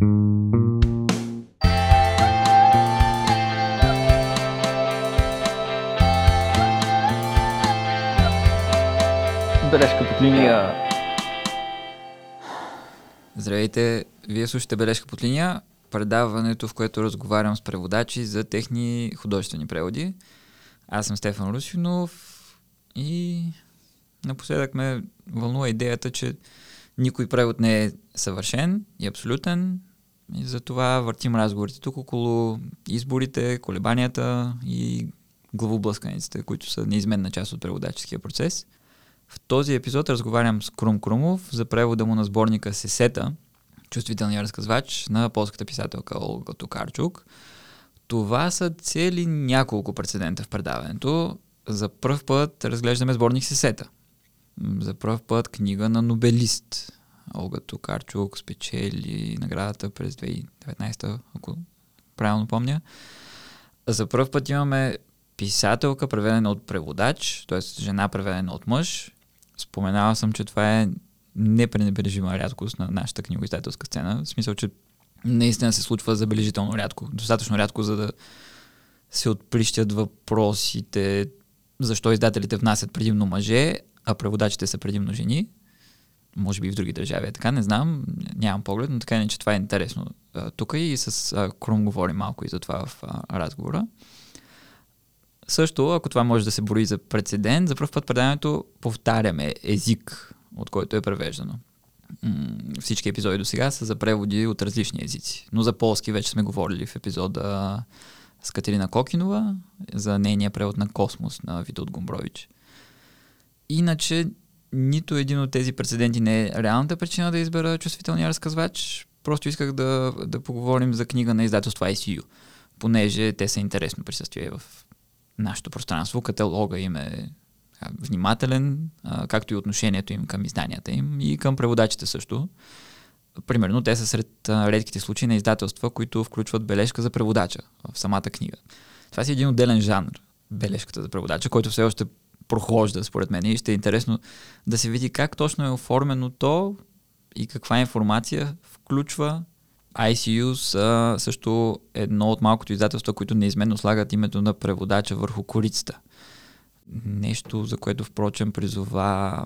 Бележка под линия. Здравейте, вие слушате Бележка под линия, предаването, в което разговарям с преводачи за техни художествени преводи. Аз съм Стефан Русинов и напоследък ме вълнува идеята, че никой превод не е съвършен и абсолютен. И затова въртим разговорите тук около изборите, колебанията и главоблъсканиците, които са неизменна част от преводаческия процес. В този епизод разговарям с Крум Крумов за превода му на сборника Сесета, чувствителният разказвач на полската писателка Олга Токарчук. Това са цели няколко прецедента в предаването. За първ път разглеждаме сборник Сесета. За първ път книга на Нобелист. Олга Токарчук спечели наградата през 2019, ако правилно помня. За първ път имаме писателка, преведена от преводач, т.е. жена, преведена от мъж. Споменава съм, че това е непренебрежима рядкост на нашата книгоиздателска сцена. В смисъл, че наистина се случва забележително рядко. Достатъчно рядко, за да се отприщят въпросите защо издателите внасят предимно мъже, а преводачите са предимно жени. Може би в други държави е така, не знам, нямам поглед, но така не, че това е интересно. Тук и с Крум говорим малко и за това в разговора. Също, ако това може да се бори за прецедент, за първ път предаването повтаряме език, от който е превеждано. Всички епизоди до сега са за преводи от различни езици. Но за полски вече сме говорили в епизода с Катерина Кокинова за нейния превод на Космос на Витот Гумбрович. Иначе нито един от тези прецеденти не е реалната причина да избера чувствителния разказвач. Просто исках да, да поговорим за книга на издателство ICU, понеже те са интересно присъствие в нашето пространство. Каталога им е внимателен, както и отношението им към изданията им и към преводачите също. Примерно, те са сред редките случаи на издателства, които включват бележка за преводача в самата книга. Това си един отделен жанр, бележката за преводача, който все още прохожда, според мен. И ще е интересно да се види как точно е оформено то и каква информация включва. ICU са също едно от малкото издателства, които неизменно слагат името на преводача върху корицата. Нещо, за което впрочем призова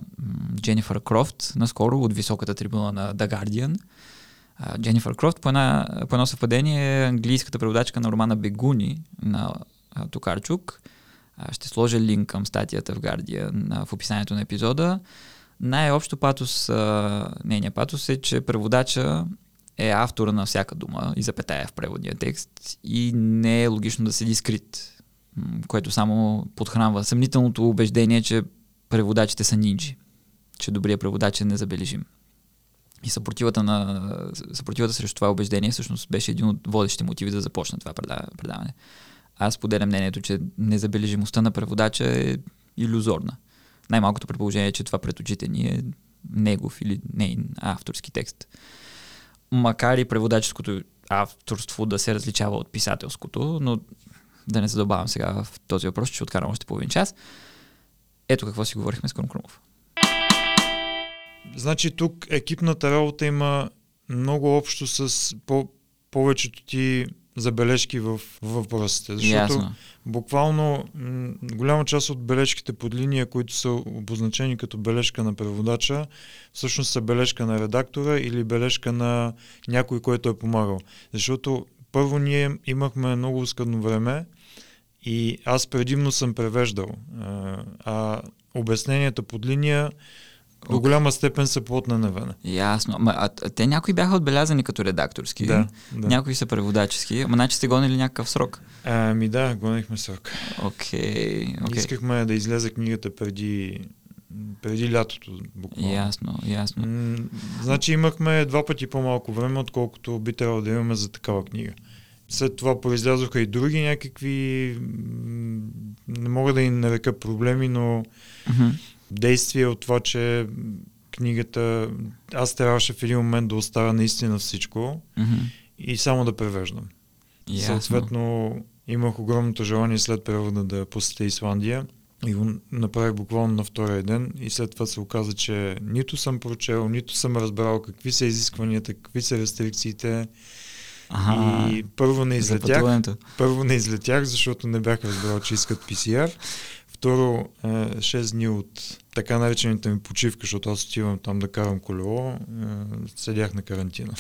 Дженнифър Крофт наскоро от високата трибуна на The Guardian. Дженнифър Крофт по, една, по едно съвпадение е английската преводачка на романа Бегуни на Токарчук. Ще сложа линк към статията в Guardian в описанието на епизода. Най-общо патос, нейният патос е, че преводача е автора на всяка дума и запетая в преводния текст и не е логично да седи скрит което само подхранва съмнителното убеждение, че преводачите са нинджи, че добрият преводач е незабележим. И съпротивата, на, съпротивата срещу това убеждение всъщност беше един от водещите мотиви да започна това предаване. Аз поделям мнението, че незабележимостта на преводача е иллюзорна. Най-малкото предположение е, че това пред очите ни е негов или нейн авторски текст. Макар и преводаческото авторство да се различава от писателското, но да не задълбавам сега в този въпрос, че откарам още половин час. Ето какво си говорихме с Крумов. Значи тук екипната работа има много общо с по- повечето ти забележки в, въпросите. Защото Ясно. буквално м- голяма част от бележките под линия, които са обозначени като бележка на преводача, всъщност са бележка на редактора или бележка на някой, който е помагал. Защото първо ние имахме много скъдно време и аз предимно съм превеждал. А, а обясненията под линия до голяма степен са плод на навена. Ясно. Ма, а, а те някои бяха отбелязани като редакторски. Да, да. Някои са преводачески. Ама значи сте гонили някакъв срок. Ами да, гонихме срок. Окей. Okay, okay. Искахме да излезе книгата преди, преди лятото. Буквално. Ясно, ясно. М- значи имахме два пъти по-малко време, отколкото би трябвало да имаме за такава книга. След това произлязоха и други някакви, не мога да им нарека проблеми, но Mm-hmm. Действия от това, че книгата, аз трябваше в един момент да оставя наистина всичко Mm-hmm. и само да превеждам. Ясно. Съответно, имах огромното желание след превода да посетя Исландия И го направих буквално на втория ден и след това се оказа, че нито съм прочел, нито съм разбрал какви са изискванията, какви са рестрикциите. Ага, и първо не излетях, първо не излетях, защото не бях разбрал, че искат PCR. Второ, е, 6 дни от така наречените ми почивка, защото аз отивам там да карам колело, е, седях на карантина.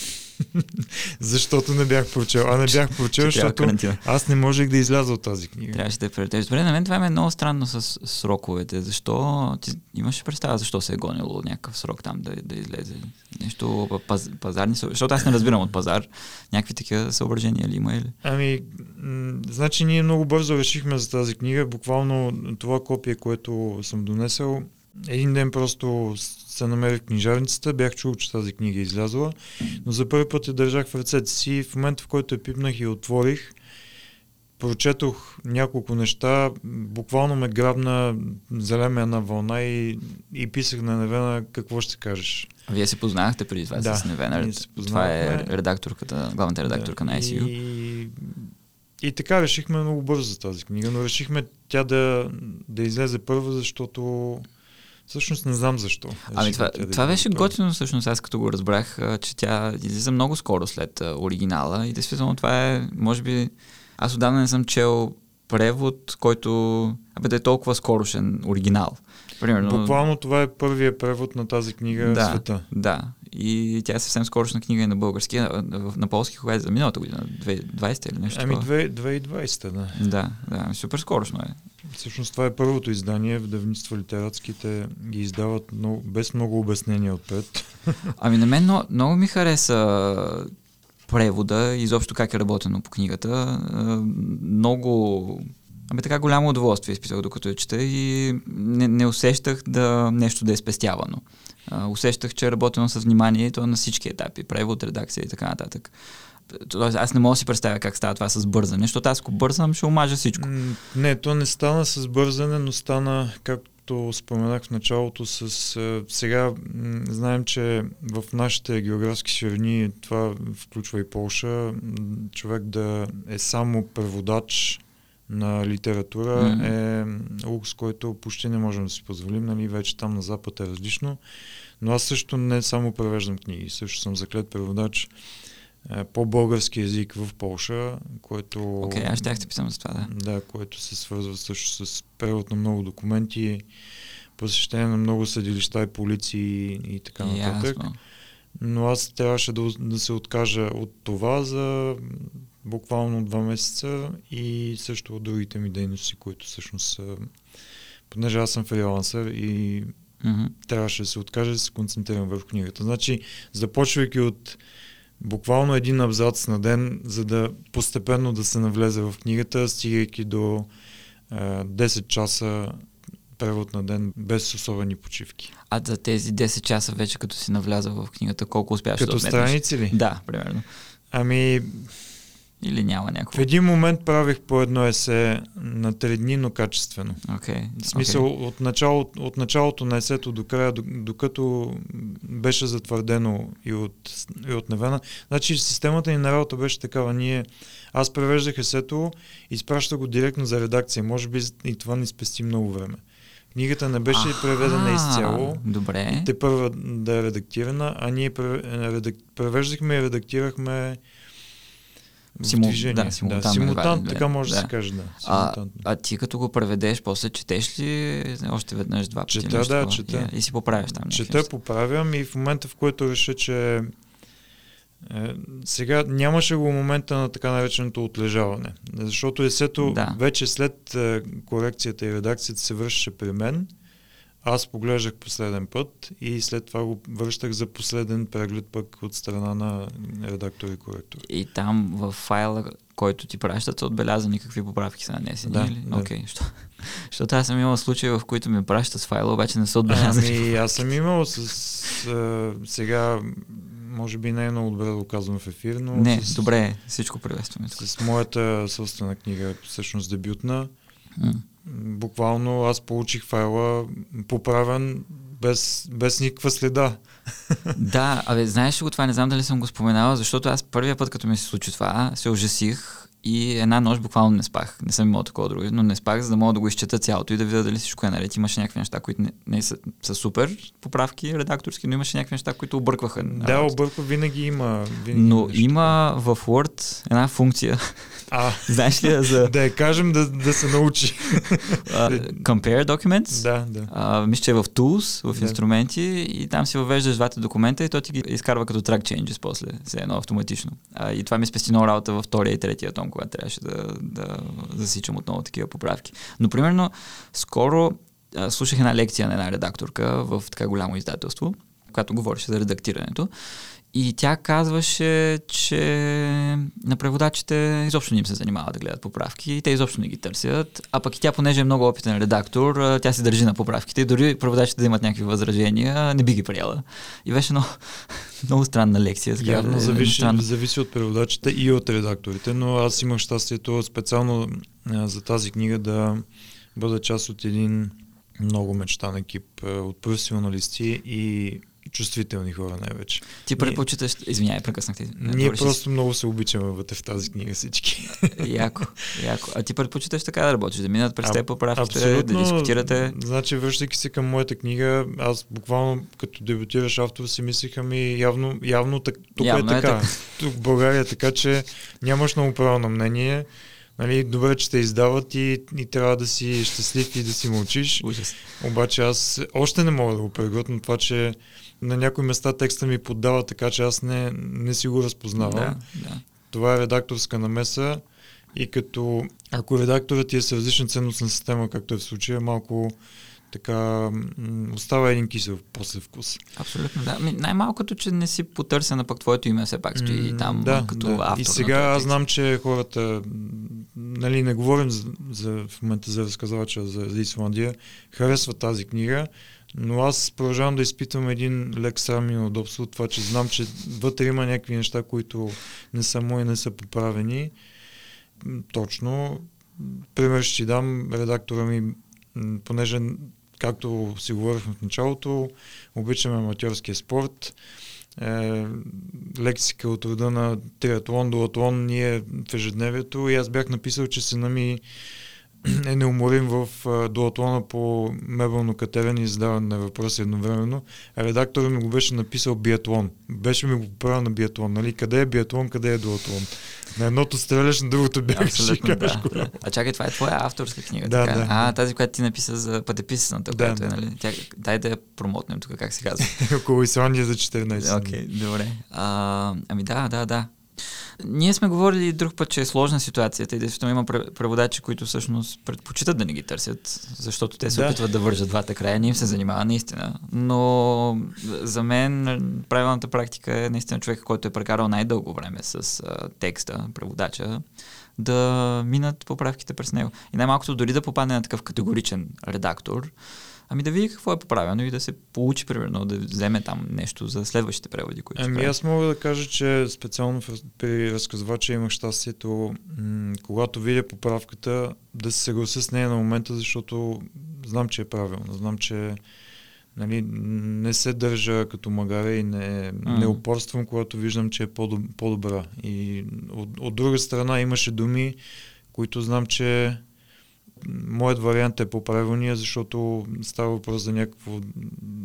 защото не бях прочел. А не бях прочел, защото карантина. аз не можех да изляза от тази книга. Трябваше да прелетеш. Добре, на мен това ми е много странно с сроковете. Защо? Ти имаш представа защо се е гонило някакъв срок там да, да излезе? Нещо паз, пазарни. Защото аз не разбирам от пазар. Някакви такива съображения ли има или? Ами, м- значи ние много бързо решихме за тази книга. Буквално това копие, което съм донесъл, един ден просто се намерих книжарницата, бях чул, че тази книга е излязла, но за първи път я държах в ръцете си и в момента, в който я пипнах и отворих, прочетох няколко неща, буквално ме грабна зелема една вълна и, и писах на Невена какво ще кажеш. А Вие се познахте преди това Да, с Невена. ние се Това е редакторката, главната редакторка на ICU. И, и така решихме много бързо за тази книга, но решихме тя да, да излезе първа, защото всъщност не знам защо. Ами решихме това, това беше готино всъщност, аз като го разбрах, че тя излиза много скоро след оригинала и действително това е, може би, аз отдавна не съм чел превод, който абе да е толкова скорошен оригинал. Примерно, Буквално това е първият превод на тази книга в да, света. да. И тя е съвсем скорошна книга и на български. А, в- На полски кога е за миналата година? 2020 или нещо Ами такова? 2 2020, да. Да, да, ами супер скорошно е. Всъщност това е първото издание, в давництво литератските ги издават много, без много обяснения отпред. Ами на мен много, много ми хареса превода, изобщо как е работено по книгата. А, Много... Ами така голямо удоволствие изписах докато я чета и не, не усещах да нещо да е спестявано. А, усещах, че е работено с внимание и то на всички етапи. Превод, редакция и така нататък. Тоест, аз не мога да си представя как става това с бързане, защото аз ако бързам, ще омажа всичко. Не, то не стана с бързане, но стана, както споменах в началото, с... а, Сега знаем, че в нашите географски ширини това включва и Полша, човек да е само преводач на литература Мгм. е лукс, който почти не можем да си позволим, нали, вече там на Запад е различно. Но аз също не само превеждам книги, също съм заклет преводач е, по български язик в Полша, което... Окей, аз ще те питам за това, да. Да, което се свързва също с превод на много документи, посещение на много съдилища и полиции и така нататък. Ясно. Но аз трябваше да, да се откажа от това за буквално два месеца и също от другите ми дейности, които всъщност са... Понеже аз съм фрилансър и Мгм. трябваше да се откажа да се концентрирам върху книгата. Значи, започвайки от буквално един абзац на ден, за да постепенно да се навлезе в книгата, стигайки до а, 10 часа превод на ден без особени почивки. А за тези 10 часа вече като си навлязал в книгата, колко успяваш да Като страници ли? Да, примерно. Ами, Или няма в някакво. един момент правих по едно есе на три дни, но качествено. Окей. В смисъл, от, начало, от началото на есето до края, док- докато беше затвърдено и от, и от Невена. Значи системата ни на работа беше такава. Ние, аз превеждах есето, изпращах го директно за редакция. Може би и това ни спести много време. Книгата не беше Аха, преведена изцяло. Добре. Те първа да е редактирана, а ние превеждахме и редактирахме в Симул- движение. да, да, симултанно симултант, едва ли така може да, Да. се каже, да. А, а ти като го преведеш, после четеш ли още веднъж два пъти? Чета, нещо да, чета. И, и си поправяш там. Чета, неща. поправям и в момента, в който реша, че е, сега нямаше го момента на така нареченото отлежаване. Защото есето Да. вече след е, корекцията и редакцията се връщаше при мен. Аз поглеждах последен път и след това го връщах за последен преглед пък от страна на редактор и коректор. И там в файла, който ти пращат, са отбелязани какви поправки са нанесени. Да, или? да. Окей. Що? Защото аз съм имал случаи, в които ми пращат с файла, обаче не са отбелязани. Ами аз съм имал с... а, сега, може би не е много добре да го казвам в ефир, но не, с, добре, всичко приветстваме. с моята собствена книга, всъщност дебютна, М. буквално аз получих файла поправен без, без никаква следа. Да, абе, знаеш ли го това, не знам дали съм го споменала, защото аз първия път, като ми се случи това, се ужасих и една нощ буквално не спах. Не съм имал такова друго, но не спах, за да мога да го изчета цялото и да видя дали всичко е наред. Имаше някакви неща, които не, не са, са супер поправки редакторски, но имаше някакви неща, които объркваха. Да, обърква винаги има. Винаги но нещо. има в Word една функция. А, знаеш ли за... да я кажем да, да се научи. uh, compare documents. Да, да. Uh, мисля, че е в Tools, в да. инструменти и там си въвеждаш двата документа и той ти ги изкарва като track changes после, все едно автоматично. Uh, и това ми спести много работа във втория и третия том, когато трябваше да, да засичам отново такива поправки. Но, примерно, скоро а, слушах една лекция на една редакторка в така голямо издателство, която говореше за редактирането. И тя казваше, че на преводачите изобщо не им се занимава да гледат поправки и те изобщо не ги търсят. А пък и тя, понеже е много опитен редактор, тя се държи на поправките и дори преводачите да имат някакви възражения, не би ги приела. И беше много, много странна лекция. Така, Явно зависи, странна. зависи от преводачите и от редакторите, но аз имах щастието специално а, за тази книга да бъда част от един много мечтан екип от професионалисти и чувствителни хора най-вече. Ти предпочиташ, извинявай, прекъснах ти. Ние Добре, просто си... много се обичаме вътре в тази книга всички. яко, яко. А ти предпочиташ така да работиш, да минат през теб поправките, да дискутирате? Значи, връщайки се към моята книга, аз буквално като дебютираш автор си мислиха ми явно, явно тук е явно е така. Е така. Тук в България е така, че нямаш много право на мнение. Нали, добре, че те издават и, и трябва да си щастлив и да си мълчиш. Ужас. Обаче аз още не мога да го преготвя това, че на някои места текста ми поддава така, че аз не, не си го разпознавам. Да, да. Това е редакторска намеса и като ако редакторът ти е с различна ценностна система, както е в случая, малко така остава един кисел после вкус. Абсолютно, да. Най-малкото, че не си потърсена, пък твоето име все пак стои mm, там да, като да. автор. И сега аз знам, че хората, нали, не говорим за, за в момента за разказвача за, за Исландия, харесват тази книга, но аз продължавам да изпитвам един лек срам и удобство от това, че знам, че вътре има някакви неща, които не са мои, не са поправени. Точно. Пример ще ти дам. Редактора ми, понеже, както си говорихме в началото, обичаме аматьорския спорт. Е, лексика от рода на триатлон, дуатлон ние в ежедневието и аз бях написал, че се нами е неуморим в дуатлона по мебелно катерене и задаване на въпроси едновременно. А редакторът ми го беше написал биатлон. Беше ми го поправил на биатлон. Нали? Къде е биатлон, къде е дуатлон? На едното стреляш, на другото бягаш да, да. А чакай, това е твоя авторска книга. Да, така? да. А, тази, която ти написа за пътеписаната, да, която е, нали? Тя, дай да я промотнем тук, как се казва. Около Исландия за 14. Окей, okay, добре. А, ами да, да, да. Ние сме говорили друг път, че е сложна ситуацията и действително има преводачи, които всъщност предпочитат да не ги търсят, защото те се да. опитват да вържат двата края, не им се занимава наистина. Но за мен правилната практика е наистина човек, който е прекарал най-дълго време с а, текста, преводача, да минат поправките през него. И най-малкото дори да попадне на такъв категоричен редактор, Ами да види какво е поправено и да се получи, примерно, да вземе там нещо за следващите преводи, които Ами аз мога да кажа, че специално при разказвача имах щастието, м- когато видя поправката, да се съглася с нея на момента, защото знам, че е правилно. Знам, че нали, не се държа като магаре и не, mm. не упорствам, когато виждам, че е по-добра. И от, от друга страна имаше думи, които знам, че моят вариант е по-правилния, защото става въпрос за някакво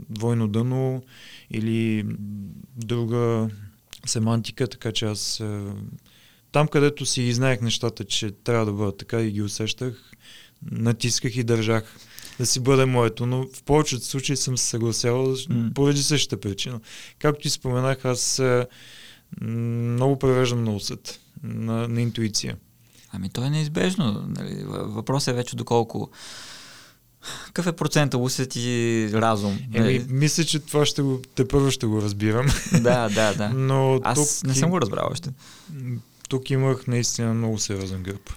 двойно дъно или друга семантика, така че аз е, там, където си знаех нещата, че трябва да бъдат така и ги усещах, натисках и държах да си бъде моето, но в повечето случаи съм се съгласявал mm. поради същата причина. Както ти споменах, аз е, много превеждам на усет, на, на интуиция. Ами то е неизбежно. Нали? Въпросът е вече доколко какъв е процента усет и разум? Еми, нали? мисля, че това ще го, те първо ще го разбирам. Да, да, да. Но Аз тук, не съм го разбрал още. Тук имах наистина много сериозен гръб.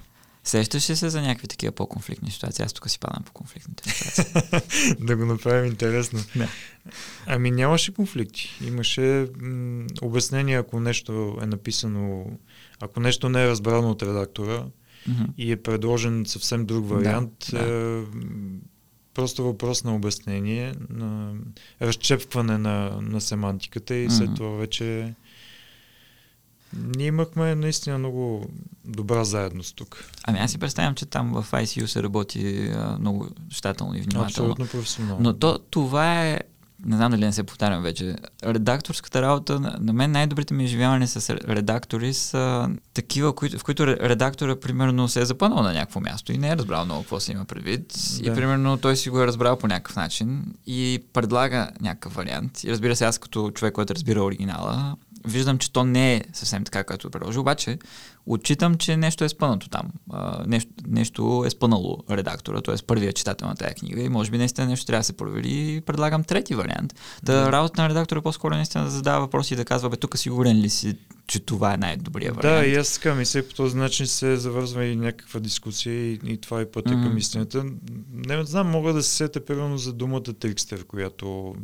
Сещаш ли се за някакви такива по-конфликтни ситуации? Аз тук си падам по конфликтните ситуации. да го направим интересно. Да. Ами нямаше конфликти. Имаше м- обяснение, ако нещо е написано ако нещо не е разбрано от редактора mm-hmm. и е предложен съвсем друг вариант, да, да. Е, просто въпрос на обяснение, на разчепване на, на семантиката и mm-hmm. след това вече ние имахме наистина много, добра заедност тук. Ами аз си представям, че там в ICU се работи а, много щателно и внимателно. Абсолютно професионално. Но то, това е не знам дали не се повтарям вече, редакторската работа, на, мен най-добрите ми изживявания с редактори са такива, които, в които редактора примерно се е запънал на някакво място и не е разбрал много какво се има предвид. Да. И примерно той си го е разбрал по някакъв начин и предлага някакъв вариант. И разбира се, аз като човек, който разбира оригинала, виждам, че то не е съвсем така, както е предложи, обаче отчитам, че нещо е спънато там. А, нещо, нещо е спънало редактора, т.е. първият читател на тази книга и може би наистина нещо трябва да се провери и предлагам трети вариант. Да, да. работа на редактора по-скоро наистина да задава въпроси и да казва, бе, тук сигурен ли си, че това е най-добрият вариант. Да, и аз така мисля, по този начин се завързва и някаква дискусия и, и това е пътя mm-hmm. към истината. Не знам, мога да се сета примерно за думата Трикстер, която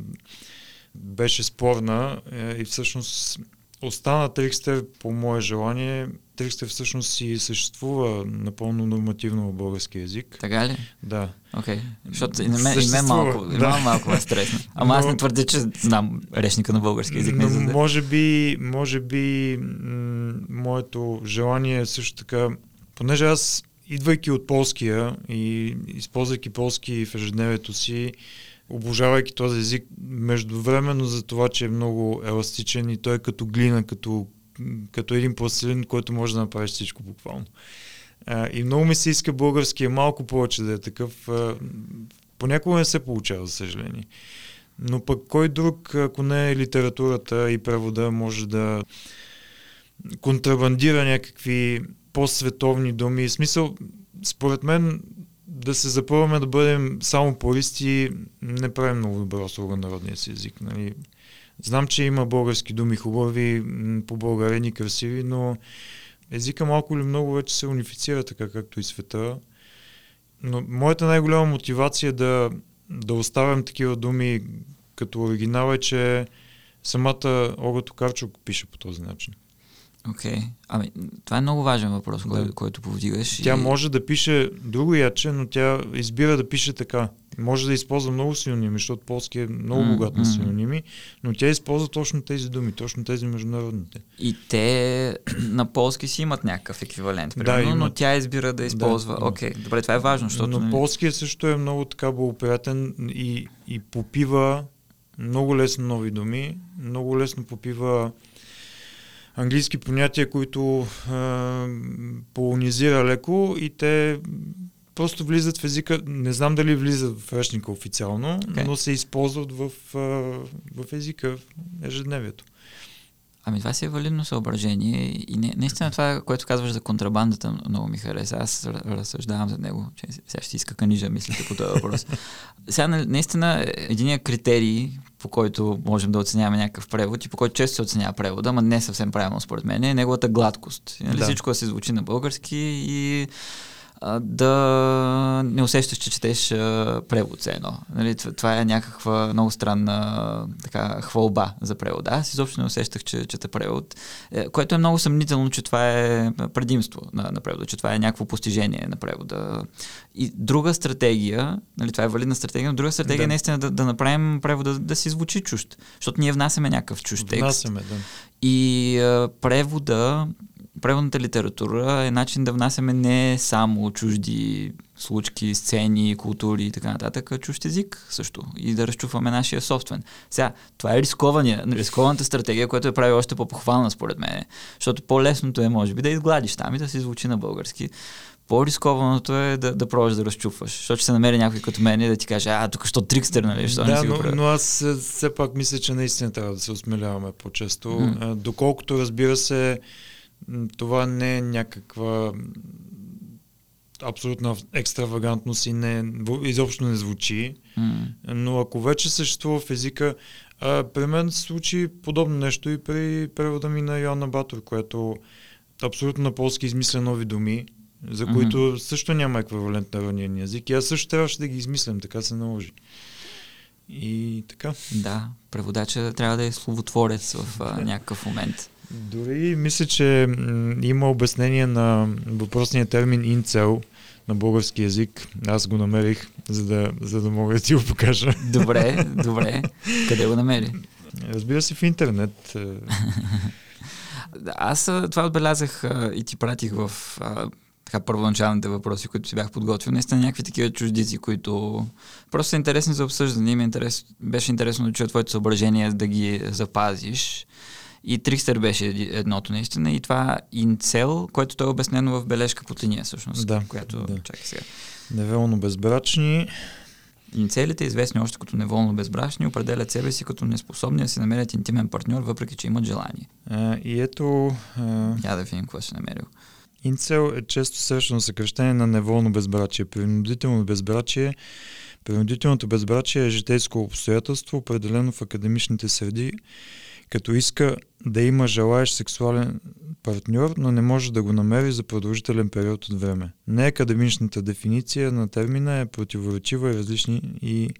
беше спорна е, и всъщност остана Трикстер по мое желание. Трикстер всъщност си съществува напълно нормативно в български язик. Така ли? Да. Окей. Okay. Защото и, мен, и мен малко, да. малко, малко е стресно. Ама но, аз не твърдя, че знам речника на български язик. Но, не може би, може би м- моето желание е също така, понеже аз идвайки от полския и използвайки полски в ежедневието си, обожавайки този език, междувременно за това, че е много еластичен и той е като глина, като, като един пластилин, който може да направиш всичко буквално. И много ми се иска българския малко повече да е такъв. Понякога не се получава, за съжаление. Но пък кой друг, ако не е литературата и превода, може да контрабандира някакви по-световни думи. В смисъл, според мен, да се запълваме да бъдем само пористи, не правим много добра услуга на родния си език. Нали. Знам, че има български думи хубави, по-българени, красиви, но езика малко или много вече се унифицира така, както и света. Но моята най-голяма мотивация да, да оставям такива думи като оригинал е, че самата Ога Токарчук пише по този начин. Окей. Okay. Ами, това е много важен въпрос, да. който, който повдигаш. Тя и... може да пише друго яче, но тя избира да пише така. Може да използва много синоними, защото полски е много mm, богат на синоними, но тя използва точно тези думи, точно тези международните. И те на полски си имат някакъв еквивалент, примерно, да, имат. но тя избира да използва. Окей, да, okay. добре, това е важно, защото... Но нали... полския също е много така благоприятен и, и попива много лесно нови думи, много лесно попива английски понятия, които а, полонизира леко и те просто влизат в езика. Не знам дали влизат в речника официално, okay. но се използват в, в езика в ежедневието. Ами това си е валидно съображение и не, наистина това, което казваш за контрабандата, много ми хареса. Аз разсъждавам за него, че сега ще иска канижа, мислите по този въпрос. сега наистина единият критерий, по който можем да оценяваме някакъв превод и по който често се оценява превода, ама не съвсем правилно според мен, е неговата гладкост. Нали? Да. Всичко да се звучи на български и да не усещаш, че четеш превод все едно. Нали, това е някаква много странна така, хвалба за превода. Аз изобщо не усещах, че чета превод, е, което е много съмнително, че това е предимство на, на превода, че това е някакво постижение на превода. И друга стратегия, нали, това е валидна стратегия, но друга стратегия да. е наистина да, да направим превода да си звучи чужд, защото ние внасяме някакъв чужд текст. Внасяме, да. И а, превода преводната литература е начин да внасяме не само чужди случки, сцени, култури и така нататък, а чужд език също и да разчупваме нашия собствен. Сега, това е рискованата стратегия, която е прави още по-похвална според мен, защото по-лесното е, може би, да изгладиш там и да се звучи на български. По-рискованото е да, да пробваш да разчупваш, защото ще се намери някой като мен и да ти каже, а, тук що трикстер, нали? Що да, не си но, но аз все пак мисля, че наистина трябва да се осмеляваме по-често. Mm. Доколкото, разбира се, това не е някаква абсолютна екстравагантност и не, изобщо не звучи. Mm. Но ако вече съществува в езика, а, при мен се случи подобно нещо и при превода ми на Йоанна Батор, което абсолютно на полски измисля нови думи, за които mm-hmm. също няма еквивалент на родния език. И аз също трябваше да ги измислям, така се наложи. И така. Да, преводача трябва да е словотворец в а, някакъв момент. Дори мисля, че има обяснение на въпросния термин инцел на български язик. Аз го намерих, за да, за да мога да ти го покажа. Добре, добре. Къде го намери? Разбира се, в интернет. Да, Аз това отбелязах и ти пратих в така първоначалните въпроси, които си бях подготвил. Наистина някакви такива чуждици, които просто са интересни за обсъждане. Им е интерес, беше интересно да чуя твоето съображение да ги запазиш. И Трикстър беше едното наистина. И това инцел, което той е обяснено в бележка под линия, всъщност. Да, която, да. чакай сега. Невелно безбрачни. Инициалите, известни още като неволно безбрачни, определят себе си като неспособни да си намерят интимен партньор, въпреки че имат желание. А, и ето... А, Я да видим какво си намерил. Инцел е често срещано съкръщение на неволно безбрачие. Принудително безбрачие Принудителното безбрачие е житейско обстоятелство, определено в академичните среди, като иска да има желаещ сексуален партньор, но не може да го намери за продължителен период от време. Неакадемичната дефиниция на термина е противоречива и различни, и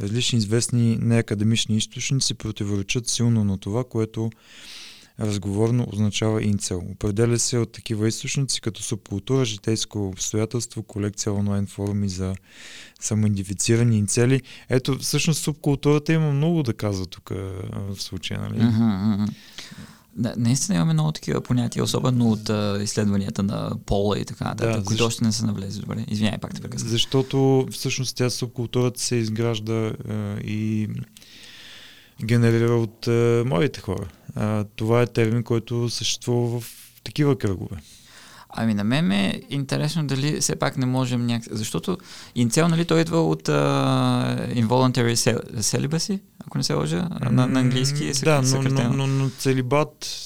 различни известни неакадемични източници противоречат силно на това, което разговорно означава инцел. Определя се от такива източници като субкултура, житейско обстоятелство, колекция онлайн форуми за самоидентифицирани инцели. Ето, всъщност субкултурата има много да казва тук в случая, нали? Да, наистина имаме много такива понятия, особено от а, изследванията на пола и така нататък, да, които защо... още не са навлезли. Добре, извинявай, пак те прекъсвам. Защото всъщност тя субкултурата се изгражда а, и генерира от а, моите хора. А, това е термин, който съществува в такива кръгове. Ами на мен е интересно дали все пак не можем някак... Защото инцел, нали, той идва от uh, involuntary celibacy, ако не се лъжа, на, на английски е Да, но, но, но, но целибат,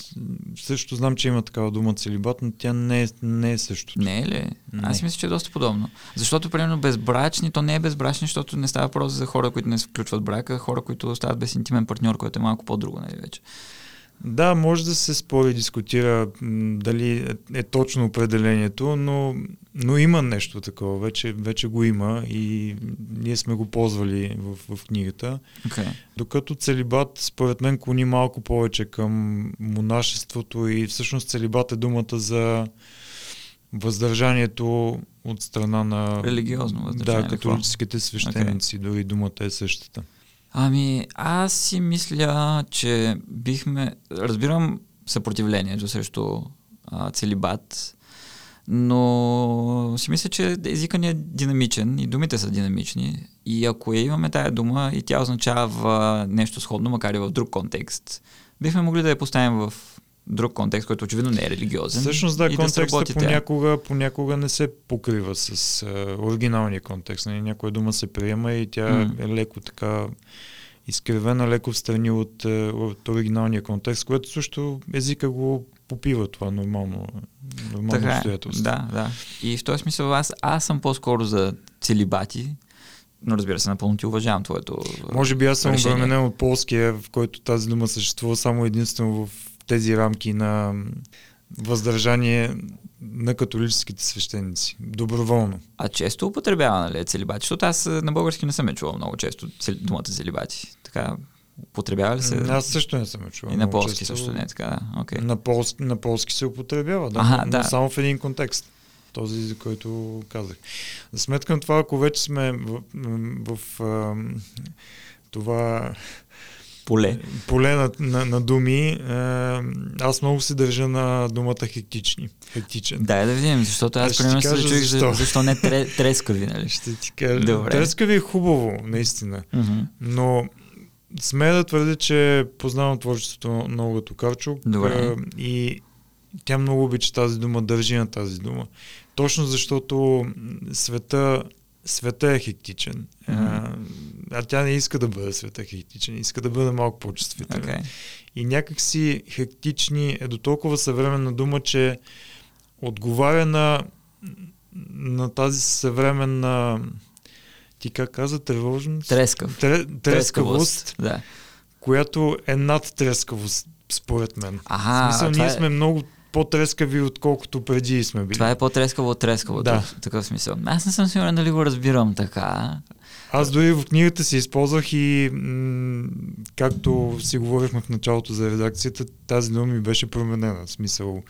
също знам, че има такава дума целибат, но тя не е, не е също. Не е ли? Не. Аз мисля, че е доста подобно. Защото, примерно, безбрачни, то не е безбрачни, защото не става въпрос за хора, които не се включват брака, хора, които остават без интимен партньор, което е малко по-друго, нали вече. Да, може да се спори дискутира дали е, е точно определението, но, но има нещо такова. Вече, вече го има и ние сме го ползвали в, в книгата. Okay. Докато целибат, според мен, клони малко повече към монашеството и всъщност целибат е думата за въздържанието от страна на... Религиозно въздържание. Да, католическите свещеници, okay. дори думата е същата. Ами, аз си мисля, че бихме... Разбирам съпротивлението срещу а, целибат, но си мисля, че езика ни е динамичен и думите са динамични. И ако имаме тая дума и тя означава нещо сходно, макар и в друг контекст, бихме могли да я поставим в друг контекст, който очевидно не е религиозен. Всъщност да, контекстът да понякога, понякога не се покрива с а, оригиналния контекст. Нали? Някоя дума се приема и тя mm. е леко така изкривена леко в страни от, от оригиналния контекст, което също езика го попива това нормално, нормално така е. обстоятелство. Да, да. И в този смисъл аз, аз съм по-скоро за целибати, но разбира се, напълно ти уважавам твоето Може би аз съм обременен от полския, в който тази дума съществува само единствено в тези рамки на въздържание на католическите свещеници. Доброволно. А често употребява, нали, целибати? Защото аз на български не съм е чувал много често думата целибати. Така, употребява ли се? Аз също не съм е чувал. И на полски често... също не е така, okay. на, полски, на полски се употребява, да, ага, но, да. само в един контекст. Този, за който казах. За сметка на това, ако вече сме в, в в това поле. Поле на, на, на думи. Е, аз много се държа на думата хектични. Хектичен. Да, да видим, защото аз, примерно се чуих защо. защо не тре, трескави, нали? Ще ти кажа. Добре. Трескави е хубаво, наистина. Mm-hmm. Но смея да твърдя, че познавам творчеството на Олга Токарчук Добре. и тя много обича тази дума, държи на тази дума. Точно защото света света е хектичен. Mm-hmm. А, тя не иска да бъде света хектичен, иска да бъде малко по-чувствителен. Okay. И някакси хектични е до толкова съвременна дума, че отговаря на, на тази съвременна ти как каза, тревожност? Трескав. Тре, трескавост, трескавост да. която е над трескавост, според мен. Ага, в смисъл, ние е... сме много по-трескави, отколкото преди сме били. Това е по-трескаво от трескаво. Да. Такъв смисъл. Аз не съм сигурен дали го разбирам така. Аз дори в книгата си използвах и м- както си говорихме в началото за редакцията, тази дума ми беше променена. В смисъл,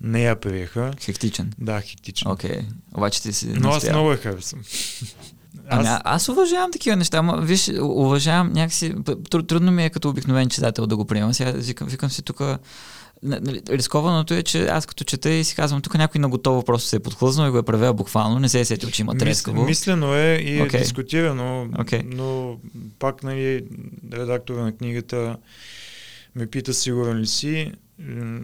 не я приеха. Хектичен. Да, хектичен. Окей. Okay. Обаче ти си. Но аз много я харесвам. Ами, аз... аз уважавам такива неща. Ма, виж, уважавам някакси. Трудно ми е като обикновен читател да го приемам. Сега викам, викам си тук Нали, рискованото е, че аз като чета и си казвам, тук някой наготово просто се е подхлъзнал и го е превел буквално, не се е сетил, че има трескаво. Мислено е и е Окей. дискутирано, Окей. но пак нали, редактора на книгата ме пита сигурен ли си.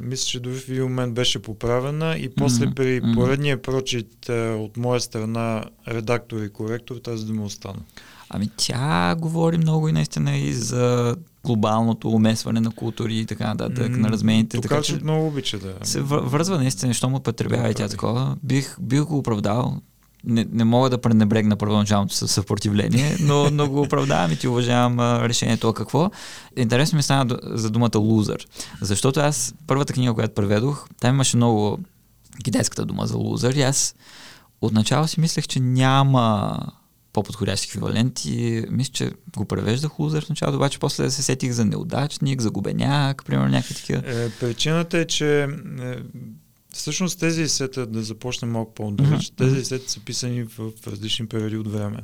Мисля, че дори в един момент беше поправена и после Мгм, при поредния прочит а, от моя страна редактор и коректор тази дума остана. Ами тя говори много и наистина и за глобалното умесване на култури и така нататък, на размените. Така че много обича да... се вързва наистина, що му потребява и тя такова. Бих, бих го оправдал. Не, не мога да пренебрегна първоначалното съ- съпротивление, но, но го оправдавам и ти уважавам а, решението. Какво? Интересно ми стана за думата лузър. Защото аз, първата книга, която преведох, там имаше много китайската дума за лузър и аз отначало си мислех, че няма по-подходящ еквивалент и мисля, че го превеждах лузър в началото, обаче после се сетих за неудачник, за губеняк, примерно някакви такива. Е, причината е, че е, всъщност тези есета, да започнем малко по-далеч, Мгм, тези мгм. есета са писани в, в различни периоди от време.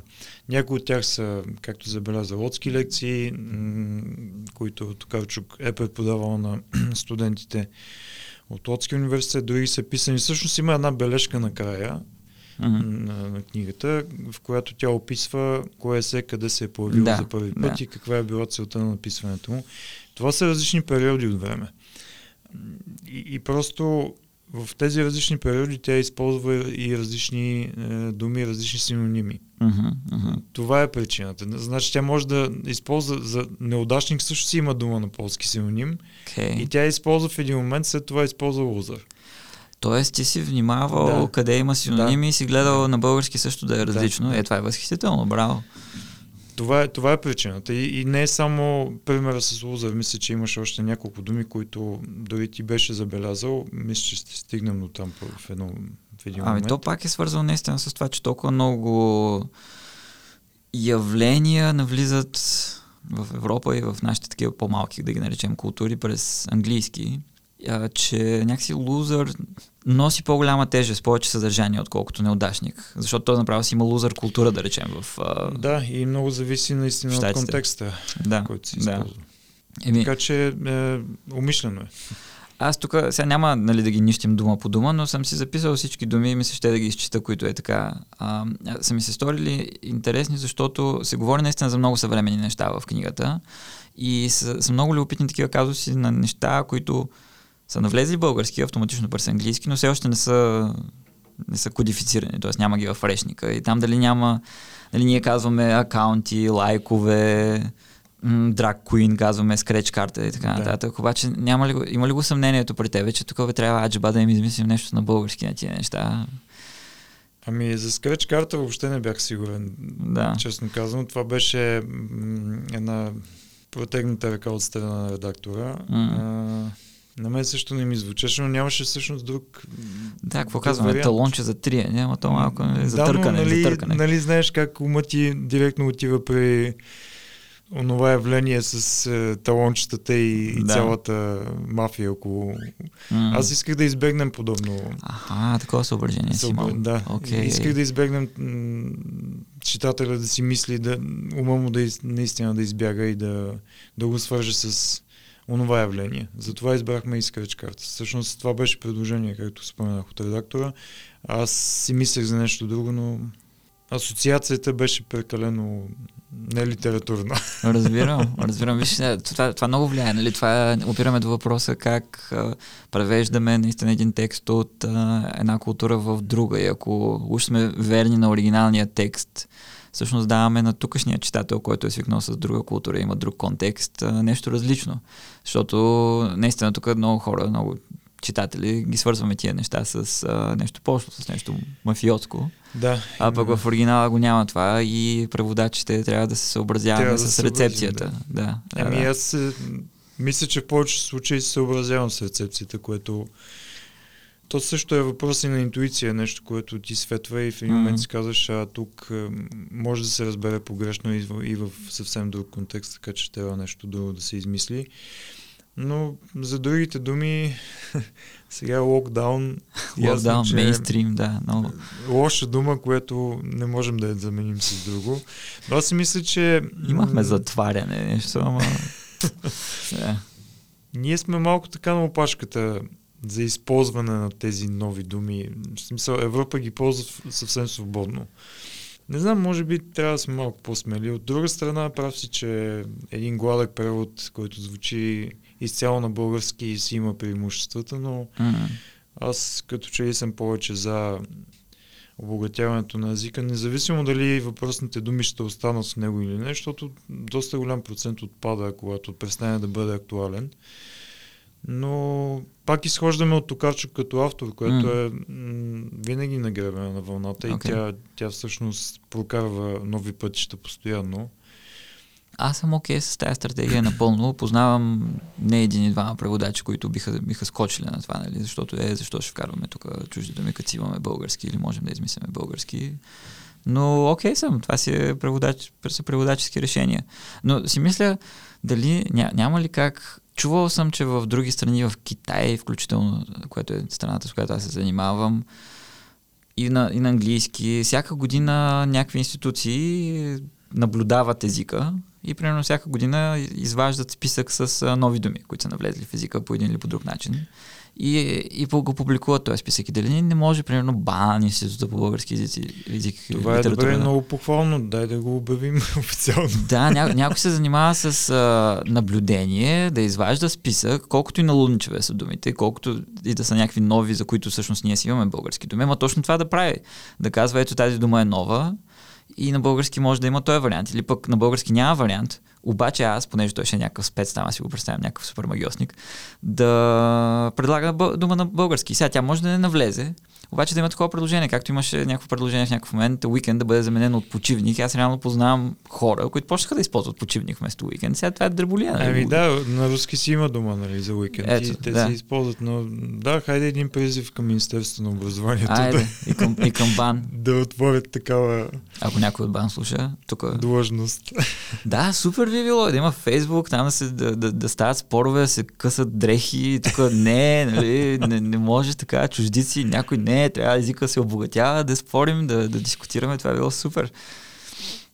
Някои от тях са, както забеляза, лодски лекции, м- които Токарчук е преподавал на студентите от Лодски университет, други са писани. Всъщност има една бележка накрая, Мгм. на, на книгата, в която тя описва кое есе, къде се е появило Да, за първи път да. и каква е била целта на написването му. Това са различни периоди от време. И, и просто в тези различни периоди тя използва и различни е, думи, различни синоними. Мгм, мгм. Това е причината. Значи тя може да използва за неудачник също си има дума на полски синоним Okay. и тя използва в един момент, след това използва лузър. Тоест ти си внимавал Да. къде има синоними и си гледал на български също да е различно. да. Е, това е възхитително, браво. Това е, това е причината. И, и не е само примера с лузър. Мисля, че имаше още няколко думи, които дори ти беше забелязал. Мисля, че ще стигнем до там в, едно, в един Ами момент. то пак е свързано наистина с това, че толкова много явления навлизат в Европа и в нашите такива по-малки, да ги наречем, култури през английски, а, че някакси лузър носи по-голяма тежест, повече съдържание, отколкото неудачник. Защото той направо си има лузър култура, да речем, в... А, Да, и много зависи наистина от Щатите. контекста, да, който да. използва. Еми, Така че е, умишлено е. Аз тук сега няма нали, да ги нищим дума по дума, но съм си записал всички думи и мисля ще да ги изчита, които е така. А, са ми се сторили интересни, защото се говори наистина за много съвременни неща в книгата и са, са много любопитни такива казуси на неща, които са навлезли български, автоматично през английски, но все още не са, не са кодифицирани, т.е. няма ги в решника. И там дали няма, дали ние казваме акаунти, лайкове, драг Queen, казваме скреч карта и така Да. нататък. Обаче няма ли, има ли го съмнението при тебе, че тук трябва аджба да им измислим нещо на български на тия неща? Ами за скреч карта въобще не бях сигурен. Да. Честно казано, това беше м, една протегната ръка от страна на редактора. М. А, на мен също не ми звучеше, но нямаше всъщност друг. Да, какво друг казваме? вариант. Талонче за трие, няма то малко е за да, търкане, но, нали, за търкане. нали знаеш как умът ти директно отива при онова явление с е, талончетата и, и Да. цялата мафия около... М. Аз исках да избегнем подобно Аха, такова съображение си имал. Съобра- Да, Окей. исках да избегнем м, читателя да си мисли, да, ума му да из, наистина да избяга и да, да го свърже с онова явление. Затова избрахме и скреч карта. Всъщност това беше предложение, както споменах от редактора. Аз си мислех за нещо друго, но асоциацията беше прекалено нелитературна. Разбирам, разбирам. Виж, това, това много влияе, нали? Това е, опираме до въпроса как а, превеждаме наистина един текст от а, една култура в друга. И ако уж сме верни на оригиналния текст, всъщност даваме на тукашния читател, който е свикнал с друга култура, има друг контекст, нещо различно. Защото наистина тук много хора, много читатели ги свързваме тия неща с а, нещо пошло, с нещо мафиотско. да. А пък в оригинала го няма това и преводачите трябва да се съобразяваме Трябва да с съобразим, рецепцията. Да. Да, Ами да. аз е, мисля, че в повечето случаи се съобразявам с рецепцията, което то също е въпрос и на интуиция, нещо, което ти светва и в един момент си казваш, а тук е, може да се разбере погрешно и в, и в съвсем друг контекст, така че трябва нещо друго да се измисли. Но за другите думи, сега локдаун, Локдаун, мейнстрим, да. Но... лоша дума, което не можем да я заменим с друго. Но аз си мисля, че... Имахме затваряне, нещо, ама... да. ние сме малко така на опашката за използване на тези нови думи. В смисъл, Европа ги ползва съвсем свободно. Не знам, може би трябва да сме малко по-смели. От друга страна, прав си, че един гладък превод, който звучи изцяло на български си има преимуществата, но М. аз като че ли съм повече за обогатяването на езика, независимо дали въпросните думи ще останат в него или не, защото доста голям процент отпада, когато престане да бъде актуален. Но пак изхождаме от Токарчук като автор, което М. е м- винаги нагребена на вълната Окей. и тя, тя всъщност прокарва нови пътища постоянно. Аз съм окей с тази стратегия напълно. Познавам не един и двама преводачи, които биха, биха скочили на това, нали? защото е, защо ще вкарваме тук чужди думи, като имаме български или можем да измисляме български. Но окей съм, това си е преводач, са преводачески решения. Но си мисля, дали ня, няма ли как... Чувал съм, че в други страни, в Китай, включително, което е страната, с която аз се занимавам, и на, и на английски, всяка година някакви институции наблюдават езика и примерно всяка година изваждат списък с нови думи, които са навлезли в езика по един или по друг начин. И, и го публикуват този списък. И дали не може, примерно, БАН, Института по български език и Това е добре, да- много похвално. Дай да го обявим официално. да, ня, някой се занимава с а, наблюдение, да изважда списък, колкото и налудничеве са думите, колкото и да са някакви нови, за които всъщност ние си имаме български думи, ама точно това да прави. Да казва, ето тази дума е нова и на български може да има този вариант, или пък на български няма вариант, обаче аз, понеже той ще е някакъв спец, там аз си го представям, някакъв супер магиосник, да предлага дума на български. Сега тя може да не навлезе, обаче да има такова предложение, както имаше някакво предложение в някакъв момент, уикенд да бъде заменено от почивник. Аз реално познавам хора, които почнаха да използват почивник вместо уикенд. Сега това е дреболия. нали? Ами да, на руски си има дума, нали, за уикенд. Ето, и те да. се използват, но да, хайде един призив към Министерството на образованието Айде, и към, и към бан. да, да отворят такава Ако някой от бан слуша, тук. длъжност. Да, супер би било да има Фейсбук, там да, се, да, да, да стават спорове, да се късат дрехи, тук не, нали, не, не може така, чуждици, някой не, трябва езика да се обогатява, да спорим, да, да дискутираме, това е било супер.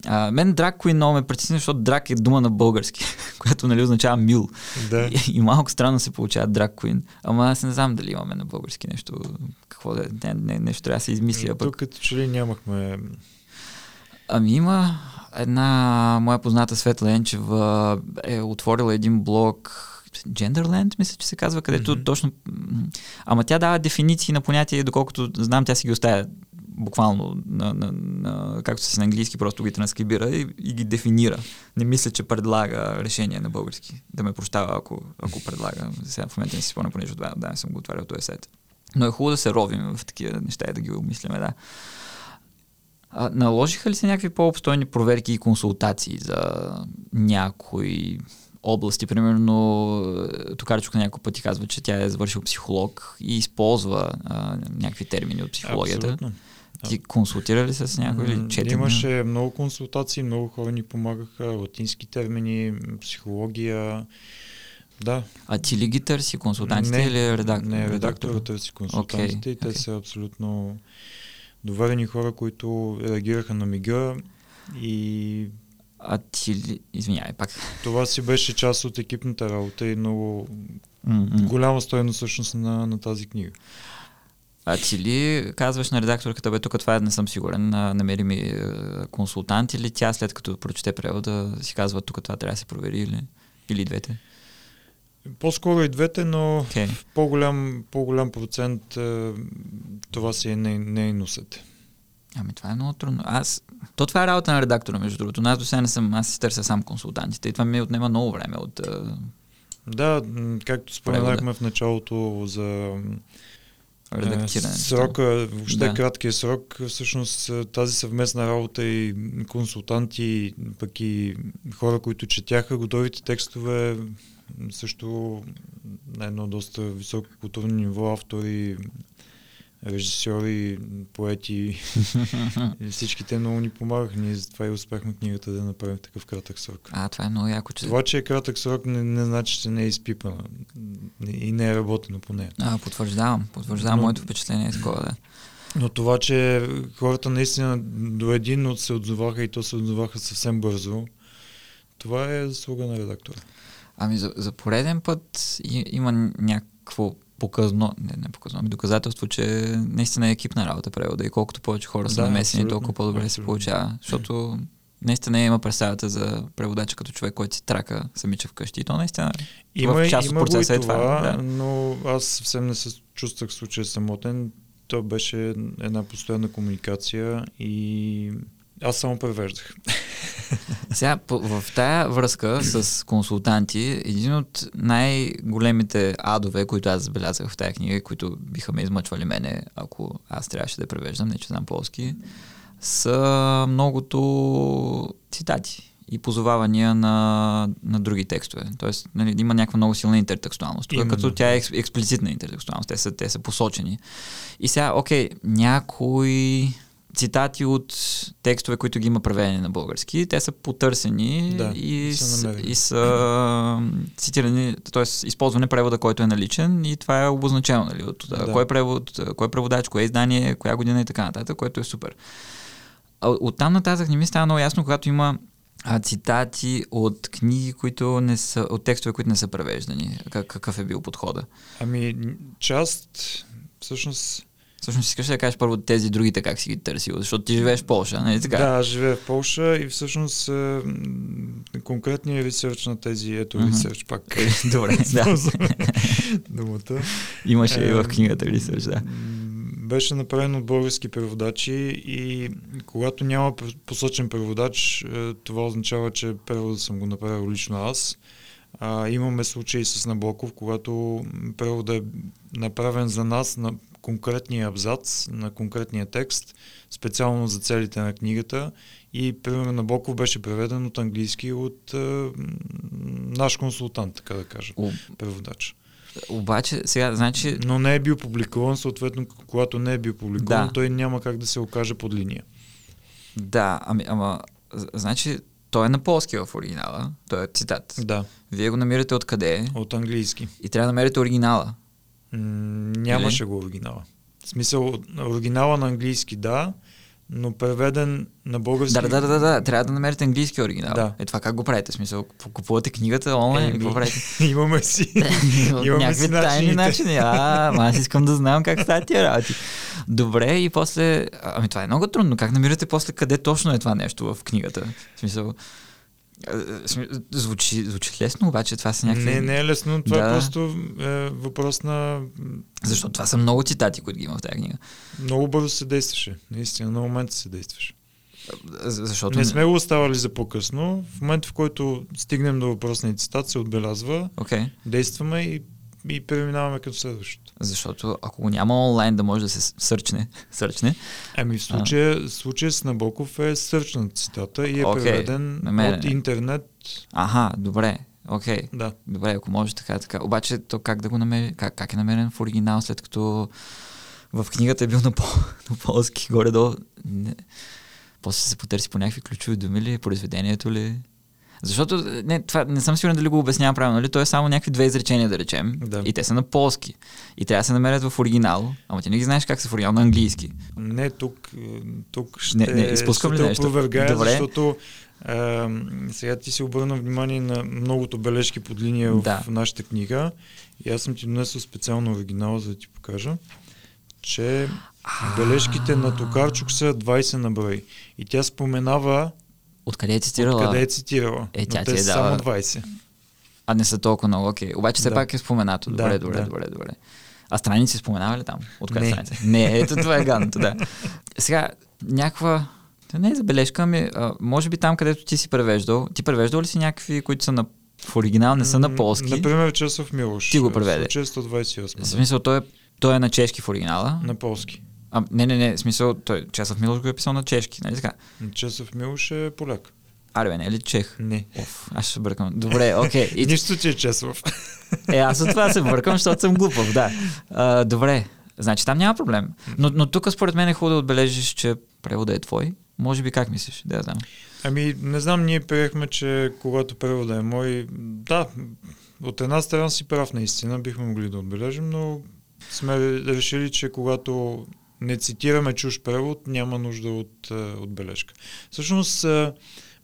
А, мен Драк Queen много ме притесни, защото Драк е дума на български, която нали, означава мил. да. И, и малко странно се получава Драк Queen. Ама аз не знам дали имаме на български нещо, какво да е, не, не, нещо трябва да се пък Тук като че ли нямахме... Ами има една моя позната Светла Енчева е отворила един блог Genderland, мисля, че се казва, където mm-hmm. точно... Ама тя дава дефиниции на понятия, доколкото знам, тя си ги оставя буквално, на, на, на, както си на английски, просто ги транскрибира и, и ги дефинира. Не мисля, че предлага решение на български. Да ме прощава, ако, ако предлага. Сега в момента не си спомня, понеже отдавна да, съм го отварял този сайт. Но е хубаво да се ровим в такива неща и да ги обмисляме, да. А, наложиха ли се някакви по-обстойни проверки и консултации за някои области? Примерно, е, Токарчук на няколко пъти казва, че тя е завършил психолог и използва а, някакви термини от психологията. Абсолютно. Ти консултира ли се с някой или чете? Имаше много консултации, много хора ни помагаха, латински термини, психология. Да. А ти ли ги търси консултантите не, или редак... Не, редактора търси консултантите Окей, и те окей. са абсолютно доверени хора, които реагираха на мига и А ти ли... Извинявай пак. това си беше част от екипната работа и много М-м. голяма стоеност всъщност на, на тази книга. А ти ли казваш на редакторката, бе, тук това е, не съм сигурен, намери ми е, консултант или тя след като прочете превода си казва, тук това трябва да се провери или, или двете? По-скоро и двете, но Окей. в по-голям, по-голям процент е, това си е не, нейносът. Ами това е много трудно. Аз... То това е работа на редактора, между другото. Аз до сега не съм, аз си търся сам консултантите и това ми отнема много време от... Да, както споменахме в началото за е, Редактирането. срока, въобще Да. да. краткия срок, всъщност тази съвместна работа и консултанти, пък и хора, които четяха готовите текстове, също на едно доста високо културно ниво, автори, режисьори, поети, и всички те много ни помагаха. Ние затова и успяхме книгата да направим такъв кратък срок. А, това е много яко, че... Това, че е кратък срок, не, не значи, че не е изпипана и не е работено по нея. А, потвърждавам. Потвърждавам Но- моето впечатление е такова, да. Но това, че хората наистина до един от се отзоваха и то се отзоваха съвсем бързо, това е заслуга на редактора. Ами за, за пореден път и, има някакво показно, не, не показно, ами доказателство, че наистина е екипна работа превода и колкото повече хора са Да, намесени, абсолютно, толкова по-добре се абсолютно. получава. Защото наистина има представата за преводача като човек, който си трака самича вкъщи. И то наистина Има, в част от има и процеса е това, това. Да. но аз съвсем не се чувствах в случая самотен. То беше една постоянна комуникация и аз само превеждах. Сега, по- в тая връзка с консултанти, един от най-големите адове, които аз забелязах в тая книга, които биха ме измъчвали мене, ако аз трябваше да превеждам, не че знам полски, са многото цитати и позовавания на, на други текстове. Тоест, нали, има някаква много силна интертекстуалност. Тук, като тя е екс, експлицитна интертекстуалност. Те са, те са посочени. И сега, окей, някои цитати от текстове, които ги има преведени на български, те са потърсени Да, и, са и са цитирани, т.е. използване превода, който е наличен и това е обозначено, нали, от да. Кой, е превод, кой е преводач, кое е издание, коя година и така нататък, което е супер. От там нататък не ми става много ясно, когато има а, цитати от книги, които не са, от текстове, които не са превеждани. Как, какъв е бил подхода? Ами, част, всъщност, Всъщност искаш да кажеш първо тези другите как си ги търсил, защото ти живееш в Польша, нали така? да, живея в Полша и всъщност е, конкретният ресърч на тези, ето ресърч пак. Добре, да. Думата. Имаше и в Ем, книгата ресърч, да. Беше направен от български преводачи и когато няма посочен преводач, е, това означава, че превода съм го направил лично аз. А, имаме случаи с Набоков, когато превода е направен за нас на конкретния абзац, на конкретния текст, специално за целите на книгата. И, примерно, Набоков беше преведен от английски от е, наш консултант, така да кажа, О, преводач. обаче, сега, значи, Но не е бил публикуван, съответно, когато не е бил публикуван, Да. той няма как да се окаже под линия. да, ами, ама, значи, той е на полски в оригинала, той е цитат. Да, Вие го намирате откъде от английски. и трябва да намерите оригинала. М, нямаше го оригинала. В смисъл, оригинала на английски да, но преведен на български... Да, да, да, да, трябва да намерите английски оригинал. Да. Е това как го правите? Смисъл, купувате книгата онлайн, какво правите? Имаме си. Имаме Някакви си тайни начини. А, аз искам да знам как стават тия работи. Добре, и после... Ами това е много трудно. Как намирате после къде точно е това нещо в книгата? В смисъл... а, сми- Звучи, звучи лесно, обаче това са някакви... Не, не е лесно. Това Да. е просто е, въпрос на... Защото това са много цитати, които ги има в тази книга. Много бързо се действаше. Наистина, на момента се действаше. За- Защото... Не сме го оставали за по-късно. В момента, в който стигнем до въпросния цитат, се отбелязва, Окей. действаме и, и преминаваме към следващото. Защото ако го няма онлайн да може да се сърчне, сърчне Ами в случая, случая с Набоков е сърчнат цитата и е Окей, преведен намерен от интернет. Аха, добре, окей. Да. Добре, ако може така, така. Обаче, то как да го намери? Как, как е намерен в оригинал, след като в книгата е бил на, пол, на полски, горе-долу? Не. После се потърси по някакви ключови думи ли, произведението ли? Защото не, това, не съм сигурен дали го обяснявам правилно, нали? То е само някакви две изречения, да речем. Да. И те са на полски. И трябва да се намерят в оригинал. Ама ти не ги знаеш как са в оригинал на английски. Не, тук, е, тук ще, Не, не, изпускам ще ли нещо? опровергая, Добре. защото а, сега ти си обърна внимание на многото бележки под линия в Да. нашата книга и аз съм ти донесъл специално оригинала, за да ти покажа, че бележките на Токарчук са 20 на брой. И тя споменава Откъде е цитирала? къде е цитирала. Е, тя ти е дала- само 20. А не са толкова много, окей. Обаче все Да. пак е споменато. Добре, Да, добре, да. добре, добре. А страници споменава ли там? От коя страница? Не, ето това е гадното, да. Сега, някаква... Не е забележка, ами, а, може би там, където ти си превеждал. Ти превеждал ли си някакви, които са на, в оригинал, не са на полски? Например, Часов Милош. Ти го преведе. В случая 128. В смисъл, той е, той е на чешки в оригинала. На полски. А, не, не, не, смисъл, той, Чесъв Милош го е писал на чешки, нали така? Часов Милош е поляк. Аре, бе, не е ли чех? Не. Оф, аз ще се бъркам. Добре, окей. И Нищо, че е Часов. Е, аз от това се бъркам, защото съм глупав, да. А, добре, значи там няма проблем. Но, но тук според мен е хубаво да отбележиш, че превода е твой. Може би как мислиш? Да, знам. Ами, не знам, ние приехме, че когато превода е мой, да, от една страна си прав наистина, бихме могли да отбележим, но сме решили, че когато не цитираме чуж превод, няма нужда от, е, от бележка. Всъщност, е,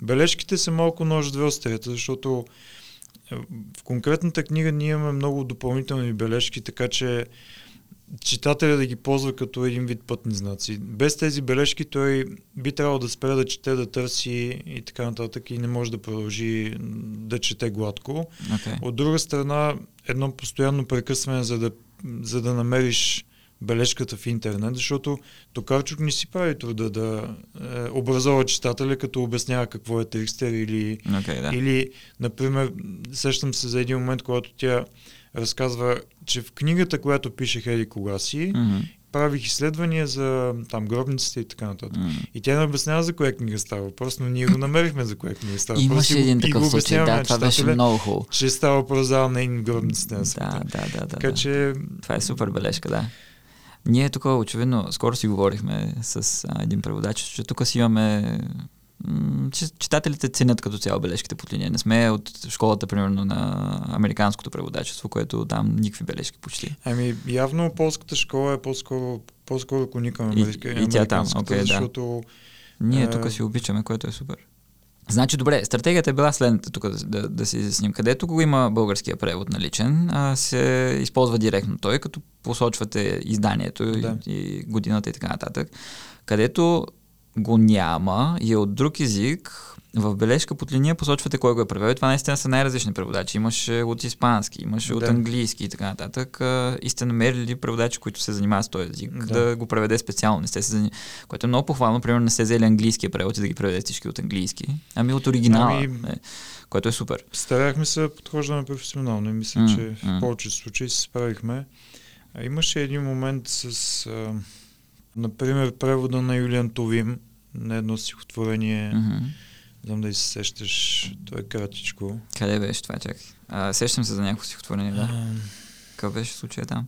бележките са малко нож две острията, защото в конкретната книга ние имаме много допълнителни бележки, така че читателя да ги ползва като един вид пътни знаци. Без тези бележки той би трябвало да спре да чете, да търси и така нататък и не може да продължи да чете гладко. Okay. От друга страна, едно постоянно прекъсване, за да, за да намериш бележката в интернет, защото Токарчук не си прави труда да е, образова читателя, като обяснява какво е текстер или, okay, да. или, например, сещам се за един момент, когато тя разказва, че в книгата, която пише Хеди кога си, mm-hmm. правих изследвания за там гробниците и така нататък. Mm-hmm. И тя не обяснява за коя книга става въпрос, но ние го намерихме за коя книга става въпрос. Имаше един такъв го случай, да, това беше много хубаво. Че става въпрос за нейни гробниците на света. Да, да, да. да така да. че... Това е супер бележка, да. Ние тук, очевидно, скоро си говорихме с а, един преводач, че тук си имаме че читателите ценят като цяло бележките под линия. Не сме от школата, примерно, на американското преводачество, което там никакви бележки почти. Ами, явно полската школа е по-скоро, по-скоро клони към америка, и, и тя там, okay, защото... Да. Ние тук си обичаме, което е супер. Значи, добре, стратегията е била следната, тук да, да, да си изясним. Където го има българския превод наличен, а, се използва директно той, като посочвате изданието да. и, и годината и така нататък. Където го няма и е от друг език, в бележка под линия посочвате кой го е превел. Това наистина са най-различни преводачи. Имаше от испански, имаше да. от английски и така нататък. И сте намерили преводачи, които се занимават с този език, да, да го преведе специално. Не сте се заним... Което е много похвално. Примерно не сте взели английския превод и да ги преведе всички от английски, ами от оригинала. Ами... Е, което е супер. Старахме се подхождаме професионално и мисля, mm, че mm. в повечето случаи се справихме. А имаше един момент с, а, например, превода на Юлиан Товим на едно стихотворение. Mm-hmm. Знам да се сещаш, то е кратичко. Къде беше това, чакай? А, сещам се за някакво стихотворение, да. Какъв беше случая там?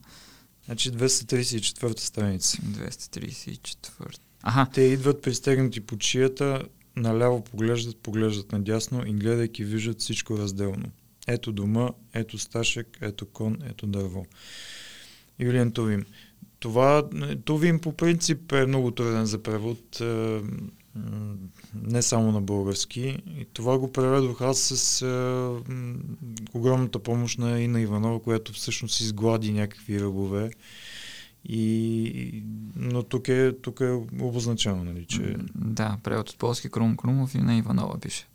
Значи 234-та страница. 234. Аха. Те идват пристегнати по чията, наляво поглеждат, поглеждат надясно и гледайки виждат всичко разделно. Ето дома, ето сташек, ето кон, ето дърво. Юлиан Тувим. Това, Тувим по принцип е много труден за превод, е, не само на български. И това го преведох аз с е, огромната помощ на Ина Иванова, която всъщност изглади някакви ръбове. И, но тук е, тук е обозначено, нали, че... Да, превод от полски Крум Крумов и на Иванова пише.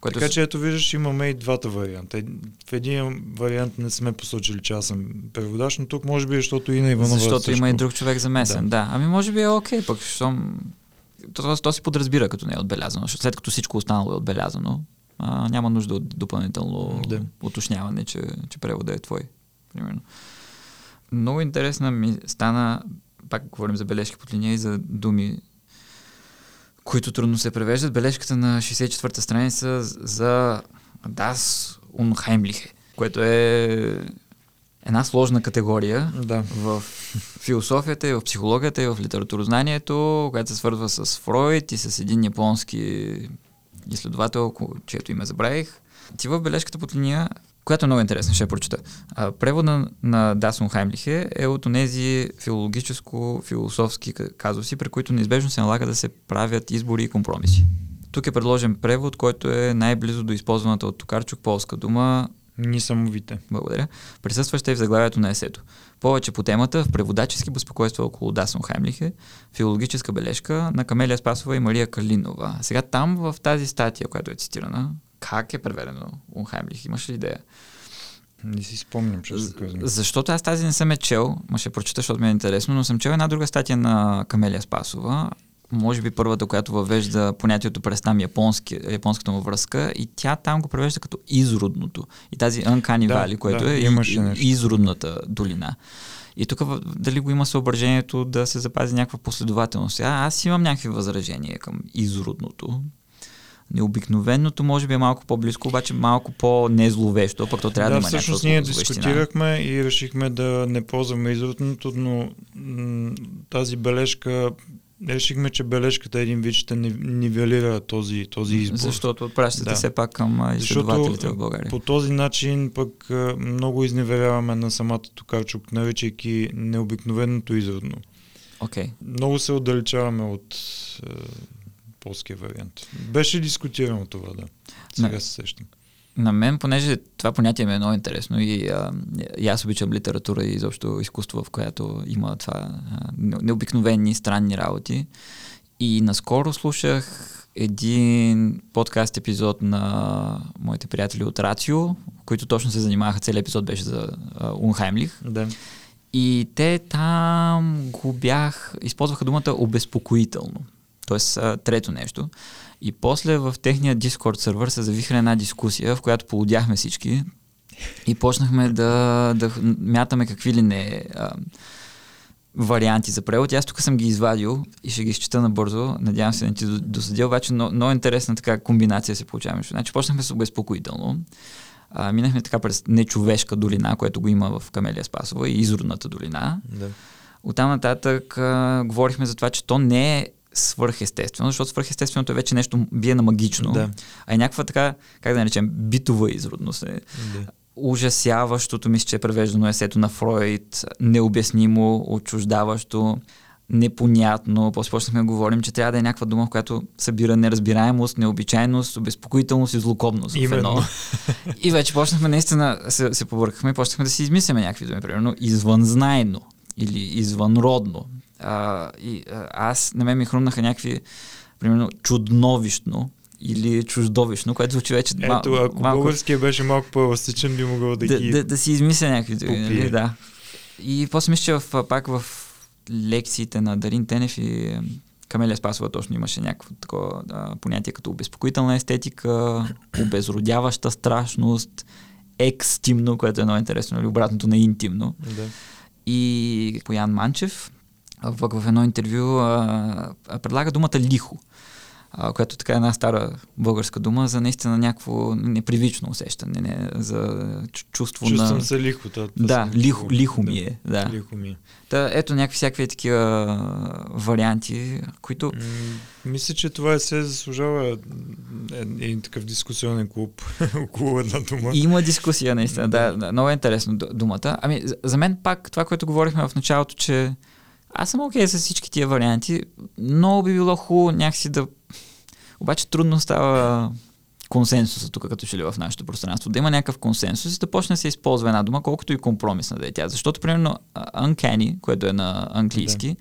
Което така че ето виждаш, имаме и двата варианта. В един вариант не сме посочили, че аз съм преводач, но тук може би, защото и на Иванова. Защото също. има и друг човек замесен, да. да. Ами може би е окей, пък щом... То, то, се подразбира, като не е отбелязано, след като всичко останало е отбелязано, а, няма нужда от допълнително да. уточняване, че, че превода е твой, примерно. Много интересна ми стана, пак говорим за бележки под линия и за думи, които трудно се превеждат. Бележката на 64-та страница за Das Unheimliche, което е една сложна категория да. в философията и в психологията и в литературознанието, която се свързва с Фройд и с един японски изследовател, чието име забравих. Ти в бележката под линия която е много интересна, ще я прочета. А, превода на Дасон Хаймлихе е от тези филологическо-философски казуси, при които неизбежно се налага да се правят избори и компромиси. Тук е предложен превод, който е най-близо до използваната от Токарчук полска дума Нисамовите. Благодаря. Присъстваща и в заглавието на есето. Повече по темата в преводачески безпокойства около Дасон Хаймлихе, филологическа бележка на Камелия Спасова и Мария Калинова. Сега там в тази статия, която е цитирана, как е преведено Унхаймлих? Имаш ли идея? Не си спомням, че Защото аз тази не съм е чел, ма ще прочета, защото ми е интересно, но съм чел една друга статия на Камелия Спасова, може би първата, която въвежда понятието през там японски, японската му връзка и тя там го превежда като изродното. И тази Uncanny да, Valley, което да, е изродната долина. И тук дали го има съображението да се запази някаква последователност. А, аз имам някакви възражения към изродното. Необикновеното може би е малко по-близко, обаче малко по-незловещо, пък то трябва да, да има всъщност ние дискутирахме и решихме да не ползваме изродното, но м- тази бележка решихме, че бележката един вид ще нивелира този, този избор. Защото отпращате да. все пак към изследователите в България. По този начин пък много изневеряваме на самата Токарчук, наричайки необикновеното изродно. Okay. Много се отдалечаваме от полския вариант. Беше дискутирано това, да. Сега не. се сещам. На мен, понеже това понятие ми е много интересно и, а, и аз обичам литература и изобщо изкуство, в която има това а, необикновени, странни работи. И наскоро слушах един подкаст епизод на моите приятели от Рацио, които точно се занимаваха, целият епизод беше за Унхаймлих. Да. И те там го бях, използваха думата обезпокоително. Тоест, трето нещо. И после в техния Discord сервер се завихра една дискусия, в която полудяхме всички и почнахме да, да мятаме какви ли не а, варианти за превод. Аз тук съм ги извадил и ще ги изчета набързо. Надявам се да не ти досъдя, обаче много, много интересна така комбинация се получава. Значи почнахме с обезпокоително. А, минахме така през нечовешка долина, което го има в Камелия Спасова и изродната долина. Да. Оттам нататък а, говорихме за това, че то не е свърхестествено, защото свърхестественото е вече нещо бие на магично, да. а е някаква така, как да наречем, битова изродност. Е. Да. Ужасяващото мисля, че е превеждано есето на Фройд, необяснимо, отчуждаващо, непонятно. После почнахме да говорим, че трябва да е някаква дума, в която събира неразбираемост, необичайност, обезпокоителност и злокобност. Именно. И вече почнахме наистина, се, се побъркахме и почнахме да си измисляме някакви думи. Примерно извънзнайно или извънродно. А, и а, аз, на мен ми хрумнаха някакви, примерно, чудновищно или чуждовищно, което звучи вече Ето, ако малко... българския беше малко по-еластичен, би могъл да, да ги... Да, да си измисля някакви думи, нали? Да. И после мисля, че в, пак в лекциите на Дарин Тенев и Камелия Спасова точно имаше някакво такова да, понятие като обезпокоителна естетика, обезродяваща страшност, екстимно, което е много интересно, или нали? обратното на интимно. Да. И Поян Манчев в, едно интервю а, предлага думата лихо а, която така е една стара българска дума за наистина някакво непривично усещане, не, за чувство Чувствам на... Чувствам се лихо. Това, да, лихо, лихо ми е. Да. Лихо ми е. Та, ето някакви всякакви такива варианти, които... М- мисля, че това е се заслужава един такъв дискусионен клуб около една дума. Има дискусия, наистина. Да, да, много е интересно думата. Ами, за мен пак това, което говорихме в началото, че аз съм окей okay с всички тия варианти. Много би било хубаво някакси да обаче трудно става консенсуса тук, като че ли в нашето пространство. Да има някакъв консенсус и да почне да се използва една дума, колкото и компромисна да е тя. Защото, примерно, uncanny, което е на английски, да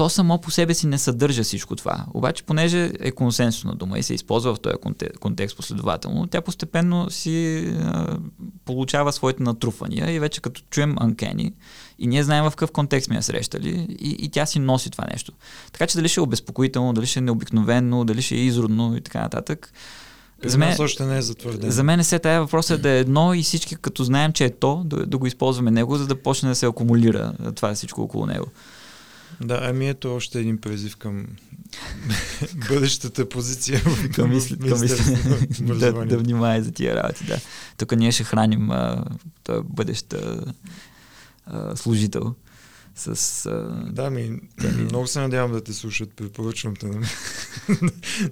то само по себе си не съдържа всичко това. Обаче, понеже е консенсусна дума и се използва в този контекст последователно, тя постепенно си а, получава своите натрупвания и вече като чуем анкени и ние знаем в какъв контекст сме я срещали и, и тя си носи това нещо. Така че дали ще е обезпокоително, дали ще е необикновено, дали ще е изродно и така нататък. За мен, още не е затвърдено. За мен се тая въпрос е да е едно и всички като знаем, че е то, да, да го използваме него, за да почне да се акумулира това всичко около него. Да, ами ето още един призив към бъдещата позиция в към, мисли, към мисли, да, да внимае за тия работи, да. Тук ние ще храним а, бъдеща а, служител с... А... Да, ми, много се надявам да те слушат. Препоръчвам те на,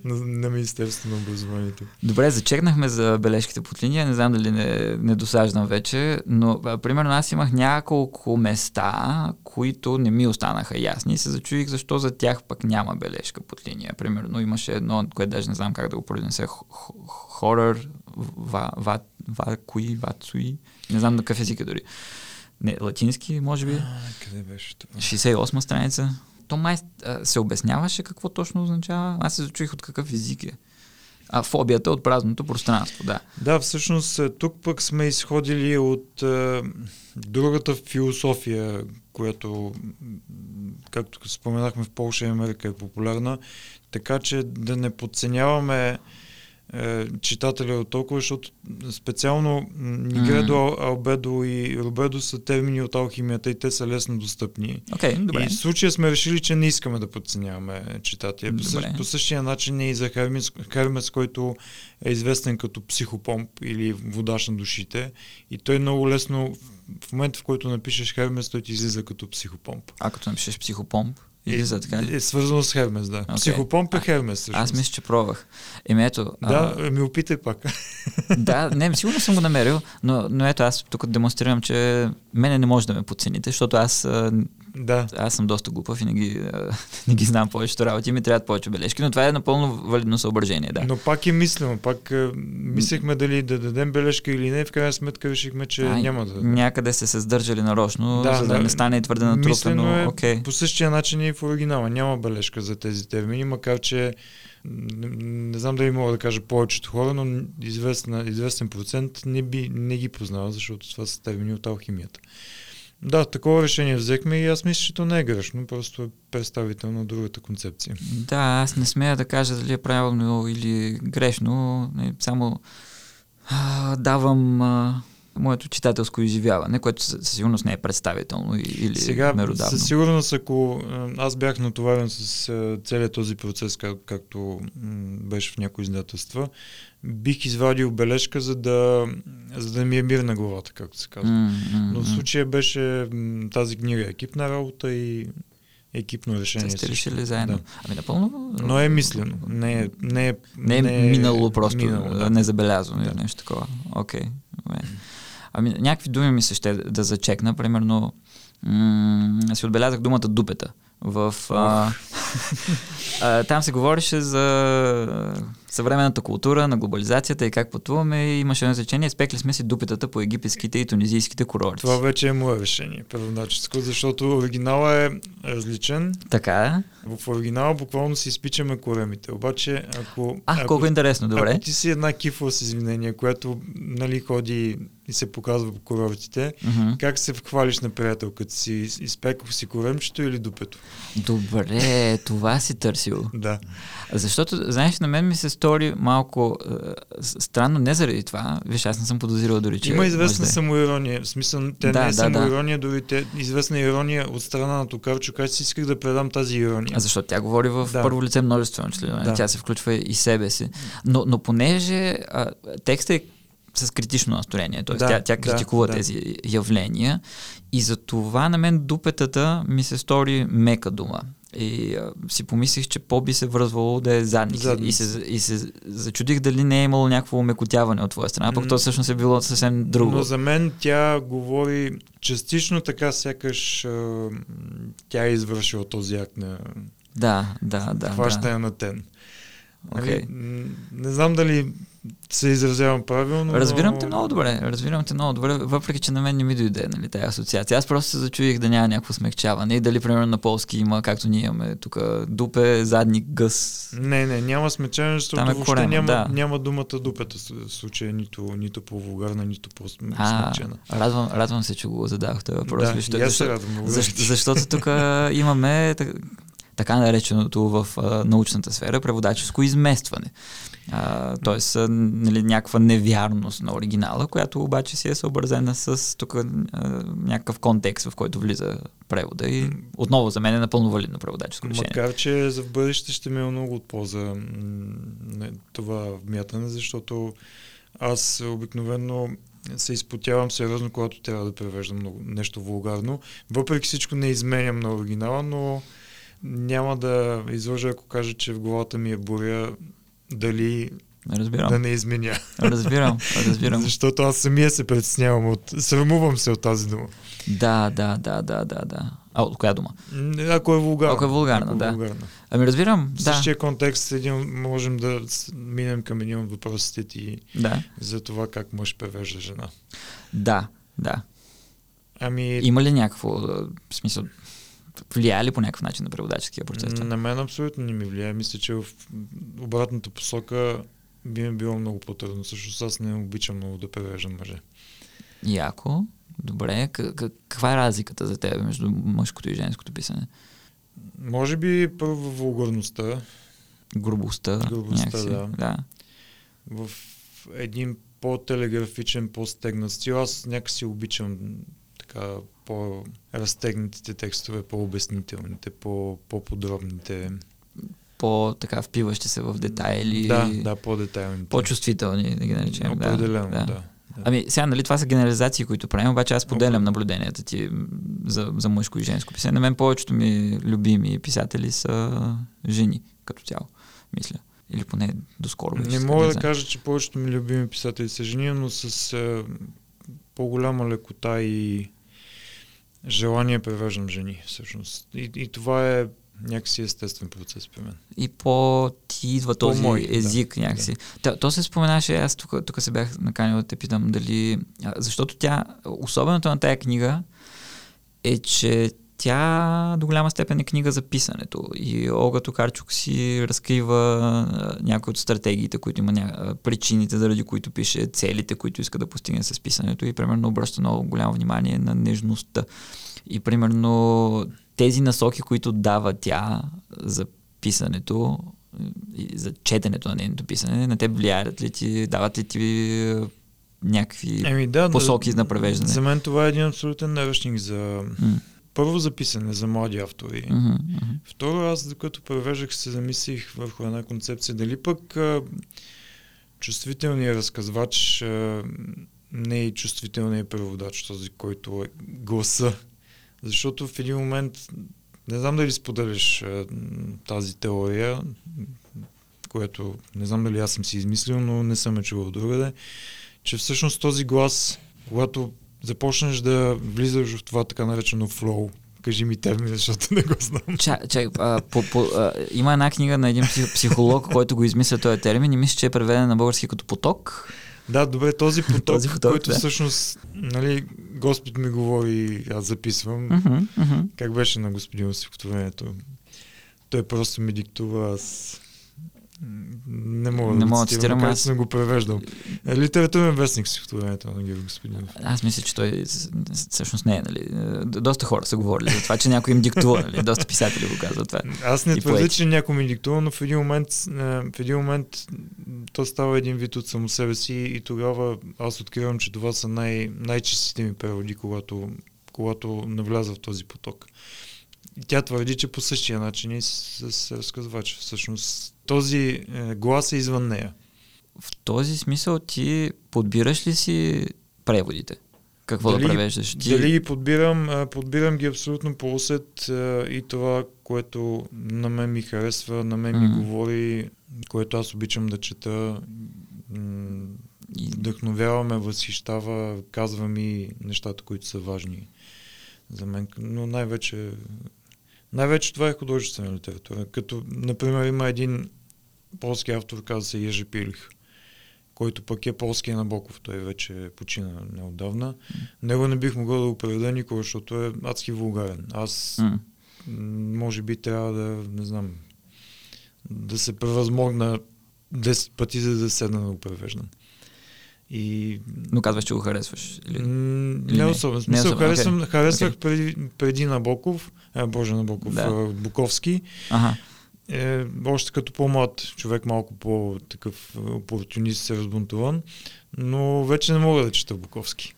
на, на Министерството на образованието. Добре, зачекнахме за бележките под линия. Не знам дали не, не досаждам вече, но а, примерно аз имах няколко места, които не ми останаха ясни и се зачуих защо за тях пък няма бележка под линия. Примерно имаше едно, което даже не знам как да го произнеса, хорър, ва, ва, ва, кои, вацуи, не знам на какъв език е дори не, латински, може би. А, къде беше това? 68 страница. То май а, се обясняваше какво точно означава. Аз се зачуих от какъв език е. А фобията от празното пространство, да. Да, всъщност тук пък сме изходили от е, другата философия, която, както споменахме в Польша и Америка е популярна, така че да не подценяваме е, читателя от толкова, защото специално Нигредо, mm. Албедо и Робедо са термини от алхимията и те са лесно достъпни. Okay, добре. И в случая сме решили, че не искаме да подценяваме читателя. По, същ, по същия начин е и за Хермес, Хермес, който е известен като психопомп или водач на душите. И той много лесно, в момента в който напишеш Хермес, той ти излиза като психопомп. А като напишеш психопомп? Или за така Е свързано с Хермес, да. Okay. Психопомп е Хермес. Всъщност. Аз мисля, че пробвах. Еми ето. Да, а... ми опитай пак. да, не, сигурно съм го намерил, но, но ето аз тук демонстрирам, че мене не може да ме подцените, защото аз Да. Аз съм доста глупав и не ги, а, не ги знам повечето работи. Ми трябват повече бележки, но това е напълно валидно съображение. Да. Но пак е мислено, пак е, мислехме дали да дадем бележка или не, в крайна сметка решихме, че Ай, няма да. Някъде се се сдържали нарочно, Да, за да, да. не стане твърде натрупано. е Окей. по същия начин и в оригинала. Няма бележка за тези термини, макар че не, не знам дали мога да кажа повечето хора, но известна, известен процент не, би, не ги познава, защото това са термини от алхимията. Да, такова решение взехме и аз мисля, че то не е грешно, просто е представител на другата концепция. Да, аз не смея да кажа дали е правилно или грешно. Не, Само а, давам а, моето читателско изживяване, което със сигурност не е представително или Сега, меродавно. със сигурност, ако аз бях натоварен с целият този процес, как, както беше в някои издателства, бих извадил бележка, за да, за да ми е мир на главата, както се казва. М, Но в случая беше тази книга е екипна работа и екипно решение. Те сте решили заедно. Да. Ами напълно. Но е мислено. Не е, не е, Не е минало просто, минало, да. незабелязано Да. или нещо такова. Окей. добре. Ами някакви думи ми се ще да зачекна. Примерно м- си отбелязах думата дупета. В, а, а, там се говореше за съвременната култура на глобализацията и как пътуваме. Имаше едно изречение, спекли сме си дупетата по египетските и тунизийските курорти. Това вече е мое решение, първоначеско, защото оригинала е различен. Така е. В оригинала буквално си изпичаме коремите. Обаче, ако... А, ако, колко интересно, добре. Ако ти си една кифла с извинения, която нали, ходи и се показва по курортите, Мгм. как се хвалиш на приятелката си? Изпекох си коремчето или дупето? Добре, това си търсил. Да. Защото, знаеш, на мен ми се стори малко е, странно, не заради това. Виж, аз не съм подозирал дори, че... Има известна да е. самоирония. В смисъл, те Да, не е да, самоирония, дори те, известна ирония от страна на Токарчо, как си исках да предам тази ирония. А защото тя говори в Да. първо лице множествено член. Да. Тя се включва и себе си. Но, но понеже а, текстът е с критично настроение, т.е. Да, тя, тя да, критикува да. тези явления и за това на мен дупетата ми се стори мека дума. И а, си помислих, че по-би се връзвало да е задник. И Задница. се, и се зачудих дали не е имало някакво умекотяване от твоя страна, пък то всъщност е било съвсем друго. Но за мен тя говори частично така, сякаш а, тя е извършила този акт на Да, да, да. хващане да. на тен. Окей. Нали, Не знам дали се изразявам правилно. Разбирам но... те много добре, разбирам те много добре, въпреки че на мен не ми дойде нали, тази асоциация. Аз просто се зачудих да няма някакво смягчаване и дали примерно на полски има, както ние имаме тук, дупе, задник, гъс. Не, не, няма смечане, защото Там е въобще корема, няма, да. няма думата дупета в случая, нито, нито по-вулгарна, нито А, по-смечена. радвам, радвам се, че го задах този въпрос. Да, и аз се радвам. благодаря защо, ти. защото тук имаме так- така нареченото в а, научната сфера преводаческо изместване. Тоест, нали, някаква невярност на оригинала, която обаче си е съобразена с тук а, някакъв контекст, в който влиза превода и отново за мен е напълно валидно преводаческо решение. Макар, че за в бъдеще ще ми е много от полза това вмятане, защото аз обикновено се изпотявам сериозно, когато трябва да превеждам много, нещо вулгарно. Въпреки всичко не изменям на оригинала, но няма да излъжа, ако кажа, че в главата ми е буря дали Разбирам. да не изменя. Разбирам, разбирам. Защото аз самия се притеснявам от... Срамувам се от тази дума. Да, да, да, да, да, да. А от коя дума? Ако е вулгарна. Ако е вулгарна, да. вулгарна. Ами разбирам, В да. същия контекст един, можем да минем към един от въпросите ти Да, за това как мъж превежда жена. да, да. Ами, Има ли някакво смисъл, влияе ли по някакъв начин на преводаческия процес? на мен абсолютно не ми влияе. Мисля, че в обратната посока би ми било много по-трудно. Също аз не обичам много да превеждам мъже. Яко. Добре. Каква е разликата за теб между мъжкото и женското писане? Може би първо вулгарността. Грубостта. Грубостта, някакси. да. да. в един по-телеграфичен, по-стегнат стил. Аз някакси обичам така по-разтегнатите текстове, по-обяснителните, по- по-подробните. По-така впиващи се в детайли. Да, да, по-детайлните. По-чувствителни, да ги наречем. да. Определено, да. да. да. Ами сега, нали, това са генерализации, които правим, обаче аз поделям наблюденията ти за, за мъжко и женско писане. На мен повечето ми любими писатели са жени, като цяло, мисля. Или поне доскоро. беше, Не мога да знам. кажа, че повечето ми любими писатели са жени, но с е, по-голяма лекота и желание превеждам жени, всъщност. И, и това е някакси естествен процес при мен. И по ти идва този По-мой, език да, някакси. То, то се споменаше, аз тук, тук се бях наканил да те питам дали... Защото тя, особеното на тая книга е, че тя до голяма степен е книга за писането. И Олга Токарчук си разкрива някои от стратегиите, които има, ня... причините, заради които пише, целите, които иска да постигне с писането и примерно обръща много голямо внимание на нежността. И примерно тези насоки, които дава тя за писането и за четенето на нейното писане, на те влияят ли ти, дават ли ти някакви Еми да, посоки да, на превеждане? За мен това е един абсолютен наръчник за... М. Първо за писане, за млади автори. Мгм. Второ, аз докато превеждах се замислих върху една концепция. Дали пък а, чувствителният разказвач а, не е и чувствителният преводач, този, който е гласа. Защото в един момент, не знам дали споделяш а, тази теория, което не знам дали аз съм си измислил, но не съм е чувал другаде, че всъщност този глас, когато започнеш да влизаш в това така наречено флоу, кажи ми термин, защото не го знам. Ча, чай, а, по, по, а, има една книга на един псих- психолог, който го измисля този термин и мисля, че е преведен на български като поток. Да, добре, този поток, Този поток, който да. всъщност, нали, Господ ми говори, аз записвам. Мгм, мгм. Как беше на господин стихотворението? Той просто ми диктува, аз не мога Не да мога цитирам, аз- съм го превеждал. Е, Литературен вестник стихотворението на Георги Господинов. Аз мисля, че той всъщност не е, нали. Е, Доста хора са говорили за това, че някой им диктува, нали. Доста писатели го казват това. Аз не твърдя, че някой ми диктува, но в един момент, е, в един момент то става един вид от само себе си и тогава аз откривам, че това са най- най-чистите ми преводи, когато, когато навляза в този поток. Тя твърди, че по същия начин и с, с разказвач. Всъщност този е, глас е извън нея. В този смисъл ти подбираш ли си преводите? Какво Дали- да превеждаш? Ти... Дали ги подбирам? Подбирам ги абсолютно по усет и това, което на мен ми харесва, на мен ми Мгм. говори, което аз обичам да чета, м, И... вдъхновява ме, възхищава, казва ми нещата, които са важни за мен. Но най-вече, най-вече това е художествена литература. Като, например, има един полски автор, казва се Ежи Пилих, който пък е полски Набоков. Той вече почина неотдавна. Него не бих могъл да го преведа никога, защото е адски вулгарен. Аз м, може би трябва да, не знам, да се превъзмогна 10 пъти, за да седна да го превеждам. И Но казваш, че го харесваш. Или... не особено. В Не Смисъл, особено, харесвам, окей. харесвах Окей. преди, преди Набоков, а, Боже Набоков, Да. а, Буковски. Ага. Е, още като по-млад човек, малко по-такъв опортунист се разбунтуван, но вече не мога да чета Буковски.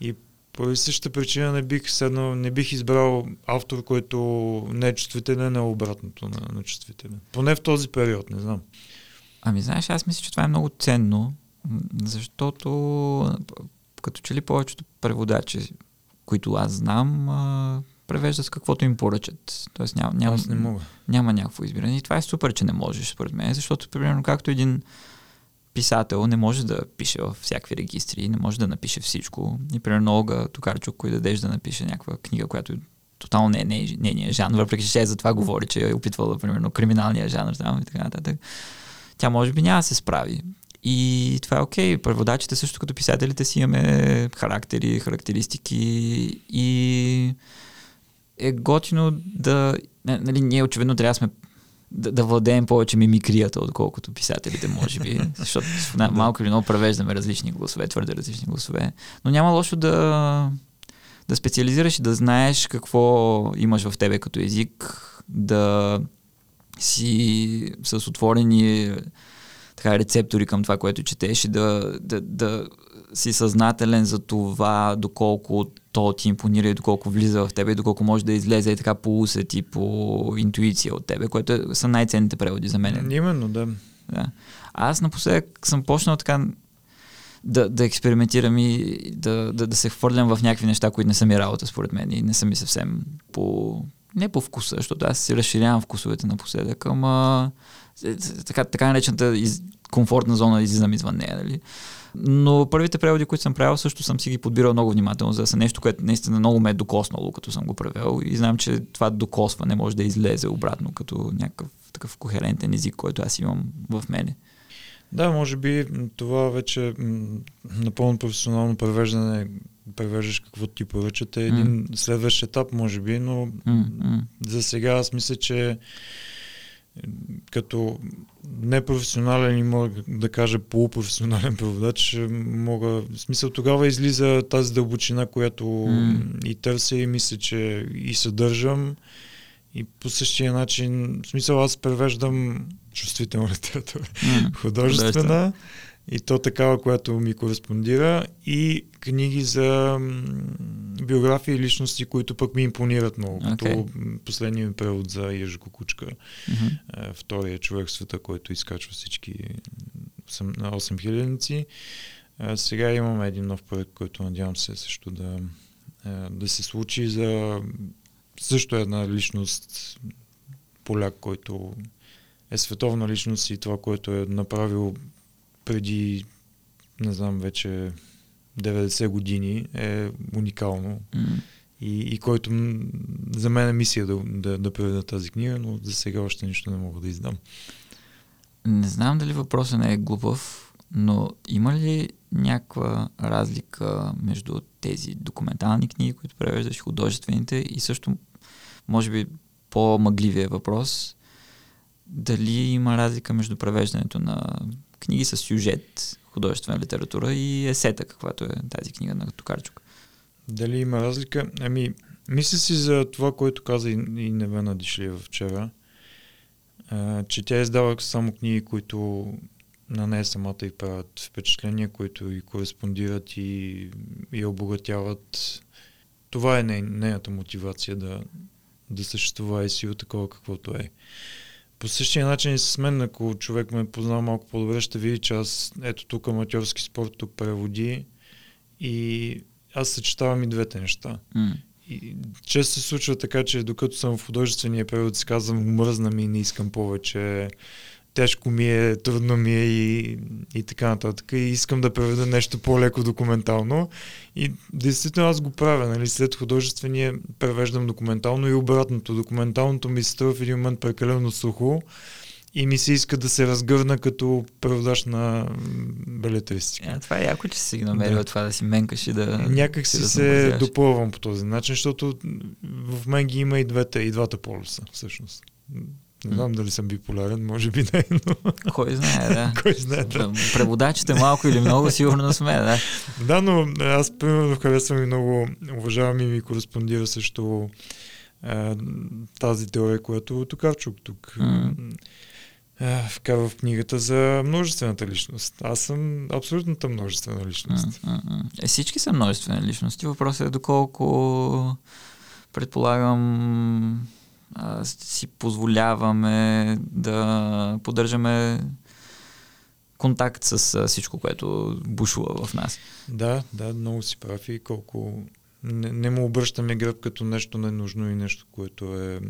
И поради същата причина не бих седнал, не бих избрал автор, който не е чувствителен, а е обратното на, на чувствителен. Поне в този период, не знам. Ами знаеш, аз мисля, че това е много ценно, защото като че ли повечето преводачи, които аз знам, а, превеждат каквото им поръчат. Тоест няма, няма, Аз не мога. няма някакво избиране. И това е супер, че не можеш, според мен, защото, примерно, както един писател не може да пише във всякакви регистри, не може да напише всичко. И, примерно, Олга Токарчук, кой дадеш да напише някаква книга, която тотално не е не, нейният жанр, въпреки че тя за това говори, че е опитвала, примерно, криминалния жанр там и така нататък. Тя може би няма да се справи. И това е окей. Преводачите също като писателите си имаме характери, характеристики и е готино да... Нали, ние очевидно трябва да сме да, да владеем повече мимикрията, отколкото писателите, може би. Защото на, малко или много превеждаме различни гласове, твърде различни гласове. Но няма лошо да, да специализираш и да знаеш какво имаш в тебе като език, да си с отворени така, рецептори към това, което четеш и да, да, да си съзнателен за това, доколко то ти импонира и доколко влиза в тебе и доколко може да излезе и така по усет и по интуиция от тебе, което е, са най-ценните преводи за мен. Именно, да. Да. Аз напоследък съм почнал така да, да експериментирам и да, да, да се хвърлям в някакви неща, които не са ми работа, според мен, и не са ми съвсем по не по вкуса, защото аз си разширявам вкусовете напоследък, ама така, така наречената из, комфортна зона излизам извън нея. Нали? Но първите преводи, които съм правил, също съм си ги подбирал много внимателно, за да са нещо, което наистина много ме е докоснало, като съм го превел. И знам, че това докосване може да излезе обратно като някакъв такъв кохерентен език, който аз имам в мене. Да, може би това вече напълно професионално превеждане, превеждаш какво ти поръчат е един mm. следващ етап, може би, но mm-hmm. за сега аз мисля, че като непрофесионален и мога да кажа полупрофесионален преводач, мога, в смисъл тогава излиза тази дълбочина, която mm. и търся и мисля, че и съдържам. И по същия начин, в смисъл аз превеждам чувствителна литература, mm. художествена и то такава, която ми кореспондира и книги за биографии и личности, които пък ми импонират много. Okay. Като последния ми превод за Ежко Кучка, mm-hmm. втория човек в света, който изкачва всички на 8 хилядници. Сега имаме един нов проект, който надявам се също да, да се случи за също една личност, поляк, който е световна личност и това, което е направил преди, не знам, вече 90 години е уникално. Mm. И, и който за мен е мисия да, да, да преведа тази книга, но за сега още нищо не мога да издам. Не знам дали въпросът не е глупав, но има ли някаква разлика между тези документални книги, които превеждаш, художествените и също, може би, по-мъгливия въпрос, дали има разлика между превеждането на книги с сюжет, художествена литература и есета, каквато е тази книга на Токарчук. Дали има разлика? Ами, мисля си за това, което каза и, и Невена Дишлиева вчера, а, че тя издава само книги, които на нея самата и правят впечатления, които и кореспондират и, и обогатяват. Това е не, нейната мотивация да, да съществува и си такова каквото е. По същия начин и с мен, ако човек ме познава малко по-добре, ще види, че аз ето тук аматьорски спорт, тук преводи и аз съчетавам и двете неща. Mm. И често се случва така, че докато съм в художествения превод, си казвам, мръзна ми и не искам повече тежко ми е, трудно ми е и, и така нататък. И искам да преведа нещо по-леко документално. И действително аз го правя. Нали? След художествения превеждам документално и обратното. Документалното ми се струва в един момент прекалено сухо и ми се иска да се разгърна като преводач на белетристика. А, това е яко, че си ги намерил да. това да си менкаш и да... Някак си да се допълвам по този начин, защото в мен ги има и двете, и двата полюса, всъщност. Не знам дали съм биполярен, може би не, но... Кой знае, да. Кой знае, да. Преводачите малко или много сигурно сме, да. Да, но аз примерно харесвам и много, уважавам и ми кореспондира също е, тази теория, която Токарчук тук mm. е, вкарва в книгата за множествената личност. Аз съм абсолютната множествена личност. Mm-hmm. Е, всички са множествени личности. Въпросът е доколко предполагам а, си позволяваме да поддържаме контакт с а, всичко, което бушува в нас. Да, да, много си прав и колко не, не му обръщаме гръб като нещо ненужно и нещо, което е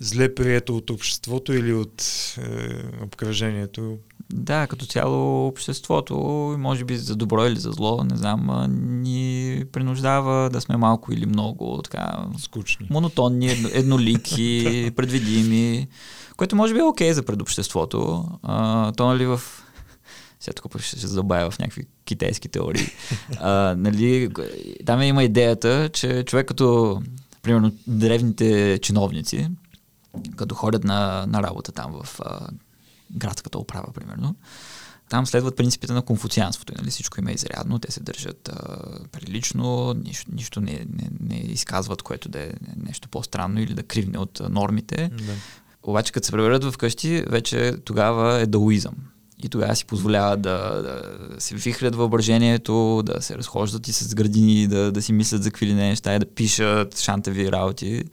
зле прието от обществото или от е, обкръжението. Да, като цяло обществото, може би за добро или за зло, не знам, ни принуждава да сме малко или много така... Скучни. Монотонни, еднолики, предвидими, което може би е окей okay за предобществото. А, то нали в сега тук ще се забавя в някакви китайски теории. А, нали, там има идеята, че човек като, примерно, древните чиновници, като ходят на, на работа там в а, градската управа, примерно, там следват принципите на конфуцианството. Нали? Всичко има изрядно, те се държат а, прилично, нищо, нищо не, не, не изказват, което да е нещо по-странно или да кривне от а, нормите. Да. Обаче, като се превърнат в къщи, вече тогава е даоизъм. И тогава си позволяват да, да се вихрят въображението, да се разхождат и с градини, да, да си мислят за какви ли не неща и да пишат шантави работи.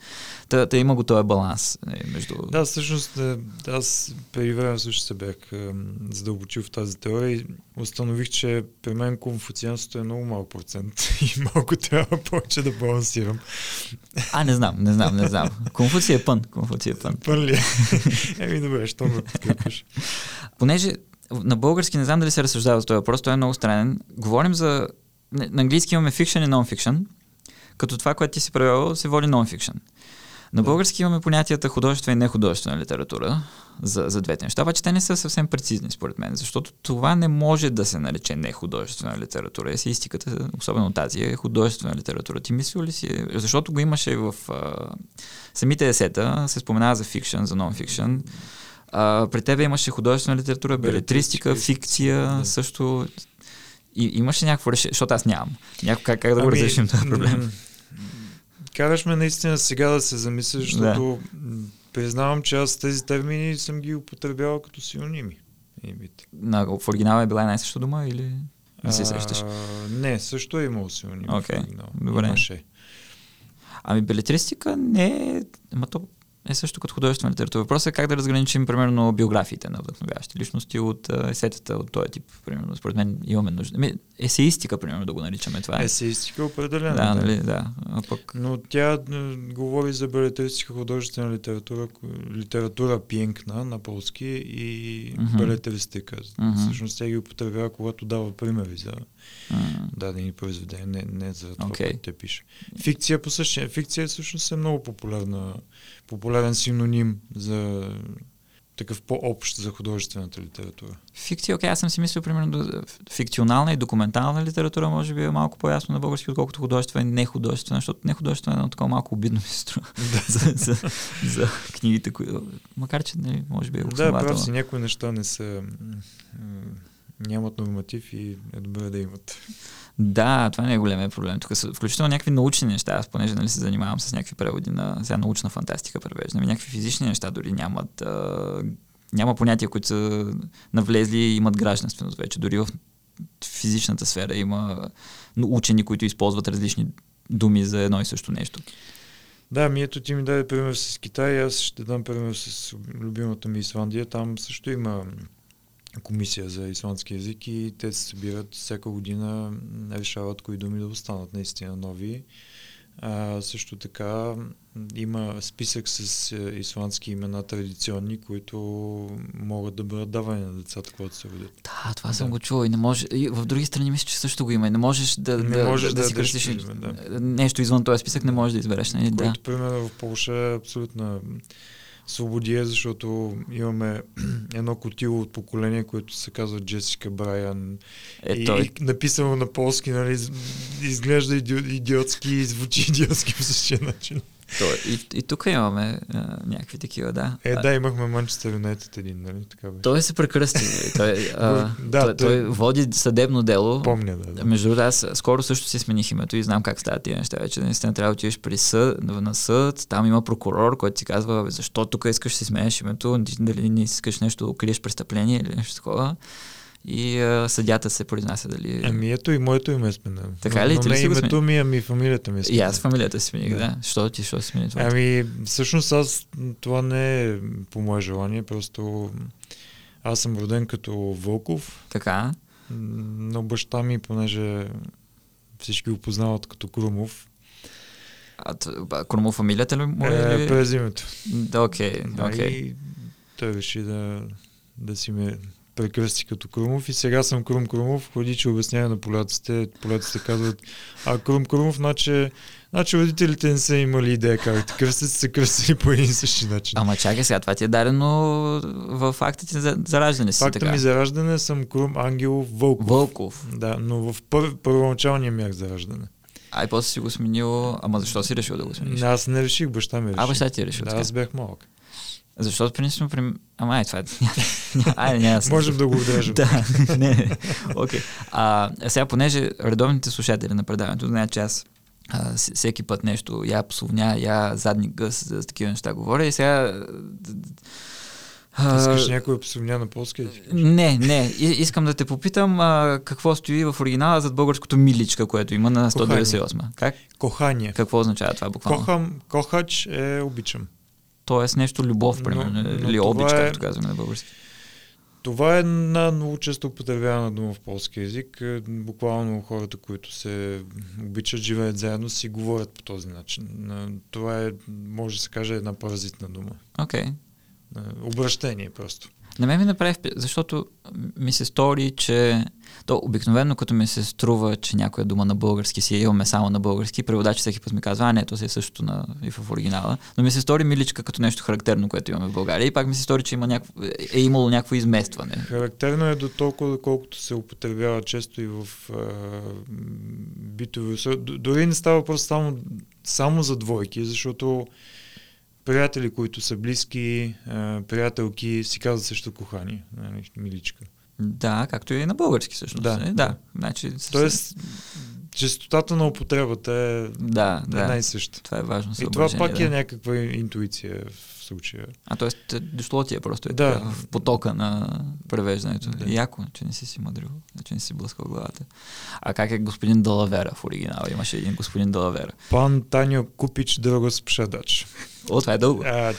Та, та има го този баланс е, между... Да, всъщност е, аз преди време също се бях е, задълбочил в тази теория и установих, че при мен конфуцианството е много малък процент и малко трябва повече да балансирам. А, не знам, не знам, не знам. Конфуция е пън. Конфуция е пън. Пън ли? е? Еми, добре, що ме подкрепиш? Понеже на български не знам дали се разсъждава за този въпрос, той е много странен. Говорим за... На английски имаме fiction и non-fiction, като това, което ти си превел, се води non-fiction. На български имаме понятията художествена и нехудожествена литература за, за двете неща, обаче те не са съвсем прецизни според мен, защото това не може да се нарече нехудожествена литература. Есеистиката, особено тази, е художествена литература. Ти мислил ли си? Защото го имаше в а, самите есета, се споменава за фикшн, за нон-фикшн. А, при тебе имаше художествена литература, белетристика, фикция, да. също. И, имаш ли някакво решение? Защото аз нямам. Някакво как, как да го ами, разрешим този проблем? Караш ме наистина сега да се замисля, защото да. признавам, че аз тези термини съм ги употребявал като синоними. На, в оригинала е била една и съща дума или не се сещаш? не, също е имало синоними. Okay. Добре. Имаше. Ами белетристика не е... Ама то е също като художествена литература. Въпросът е как да разграничим, примерно, биографиите на вдъхновяващи личности от есетата от този тип. Примерно, според мен имаме нужда. Ами, есеистика, примерно, да го наричаме това. Е. Есеистика определено. Да, нали, да. А пък... Но тя говори за белетристика, художествена литература, литература пиенкна на полски и uh-huh. белетристика. Uh-huh. Всъщност тя ги употребява, когато дава примери за uh-huh. дадени произведения, не, не за това, okay. което те пише. Фикция по същия. Фикция всъщност е много популярна популярен синоним за такъв по-общ за художествената литература. Фикция, окей, аз съм си мислил, примерно, фикционална и документална литература може би е малко по-ясно на български, отколкото художествена и нехудожествена, защото нехудожествена е едно такова малко обидно ми се струва. За, за, за, книгите, които, макар че, нали, може би е Да, прав си, някои неща не са, нямат норматив и е добре да имат. Да, това не е големия проблем. Тук са включително някакви научни неща. Аз понеже нали, се занимавам с някакви преводи на сега научна фантастика превеждаме. Ами някакви физични неща дори нямат. А, няма понятия, които са навлезли и имат гражданственост вече. Дори в физичната сфера има учени, които използват различни думи за едно и също нещо. Да, ми ето ти ми даде пример с Китай, аз ще дам пример с любимата ми Исландия. Там също има комисия за исландски язик и те се събират всяка година, решават кои думи да останат наистина нови. А, също така има списък с е, исландски имена традиционни, които могат да бъдат давани на децата, когато се родят. Да, това да. съм го чувал и не може. И в други страни мисля, че също го има. И не можеш да, не да, можеш да, да, да си кръстиш да. нещо извън този списък, не можеш да избереш. Нали? Което, да. примерно, в Польша е абсолютна свободие, защото имаме едно котило от поколение, което се казва Джесика Брайан. Е, и, той... и написано на полски, нали, изглежда идиотски и звучи идиотски по същия начин. То, и, и тук имаме а, някакви такива, да. Е, да, имахме Манчестър Юнайтед един, нали? Така беше. Той се прекръсти. Той, а, да, той, той, той, води съдебно дело. Помня, да. да. Между другото, аз скоро също си смених името и знам как стават тия неща. Вече наистина трябва да отидеш при съд, на съд, там има прокурор, който ти казва, защо тук искаш да си сменеш името, дали не искаш нещо да криеш престъпление или нещо такова и а, съдята се произнася дали... Ами ето и моето име е сменено. Така ли? Но, не името ми, ами фамилията ми е сменена. И аз фамилията си смених, да. да. Що ти, що смени това? Ами, всъщност аз, това не е по мое желание, просто аз съм роден като Вълков. Така. Но баща ми, понеже всички го познават като Крумов, а, Крумов фамилията ли му е? Е, през името. Да, окей. Okay, okay. И той реши да, да си ме прекръсти като Крумов и сега съм Крум Крумов, ходи, че обяснява на поляците. Поляците казват, а Крум Крумов, значи, значи родителите не са имали идея как да кръстят, се кръстили по един и същи начин. Ама чакай сега, това ти е дадено в фактите за, за раждане си. Факта така. ми за раждане съм Крум Ангел Вълков. Вълков. Да, но в пър, първоначалния мях за раждане. А и после си го сменил. Ама защо си решил да го смениш? Аз не реших, баща ми реши. А баща ти е решил. Да, аз бях малък. Защото принципно при... Ама ай, това е... Ай, няма Можем да го отрежем. да, не, не. Окей. Okay. А, сега, понеже редовните слушатели на предаването знаят, че аз а, всеки път нещо, я псовня, я задни гъс, за такива неща говоря и сега А, Искаш някой псовня на полски? Не, не. И, искам да те попитам а, какво стои в оригинала зад българското миличка, което има на 198. Как? Кохание. Какво означава това буквално? Кохам, кохач е обичам. Тоест нещо любов, Но- примерно, но или това обич, е- както казваме на български. Това е една много често употребявана дума в полски язик. Е, Буквално хората, които се обичат, живеят заедно, си говорят по този начин. На- Това е, може да се каже, една паразитна дума. Окей. Okay. Е, Обращение просто. На мен ми направи, защото ми се стори, че то обикновено като ми се струва, че някоя дума на български си имаме само на български, преводачи всеки път ми казва, а не, то си е същото на, и в оригинала. Но ми се стори миличка като нещо характерно, което имаме в България и пак ми се стори, че има някакво, е имало някакво изместване. Характерно е до толкова, колкото се употребява често и в а, битови. Дори не става въпрос само, само за двойки, защото приятели, които са близки, приятелки, си казват също кохани, нали, миличка. Да, както и на български всъщност. Да. е, да. Значи, с- Тоест, честотата на употребата е да, да. една и съща. Това е важно И това пак да. е някаква интуиция в случая. А т.е. дошло ти е просто е Да. така, в потока на превеждането. Да. Яко, че не си си мъдрил, че не си блъскал главата. А как е господин Далавера в оригинала? Имаше един господин Далавера. Пан Таньо Купич Дрогос Пшадач. О, това е дълго. А,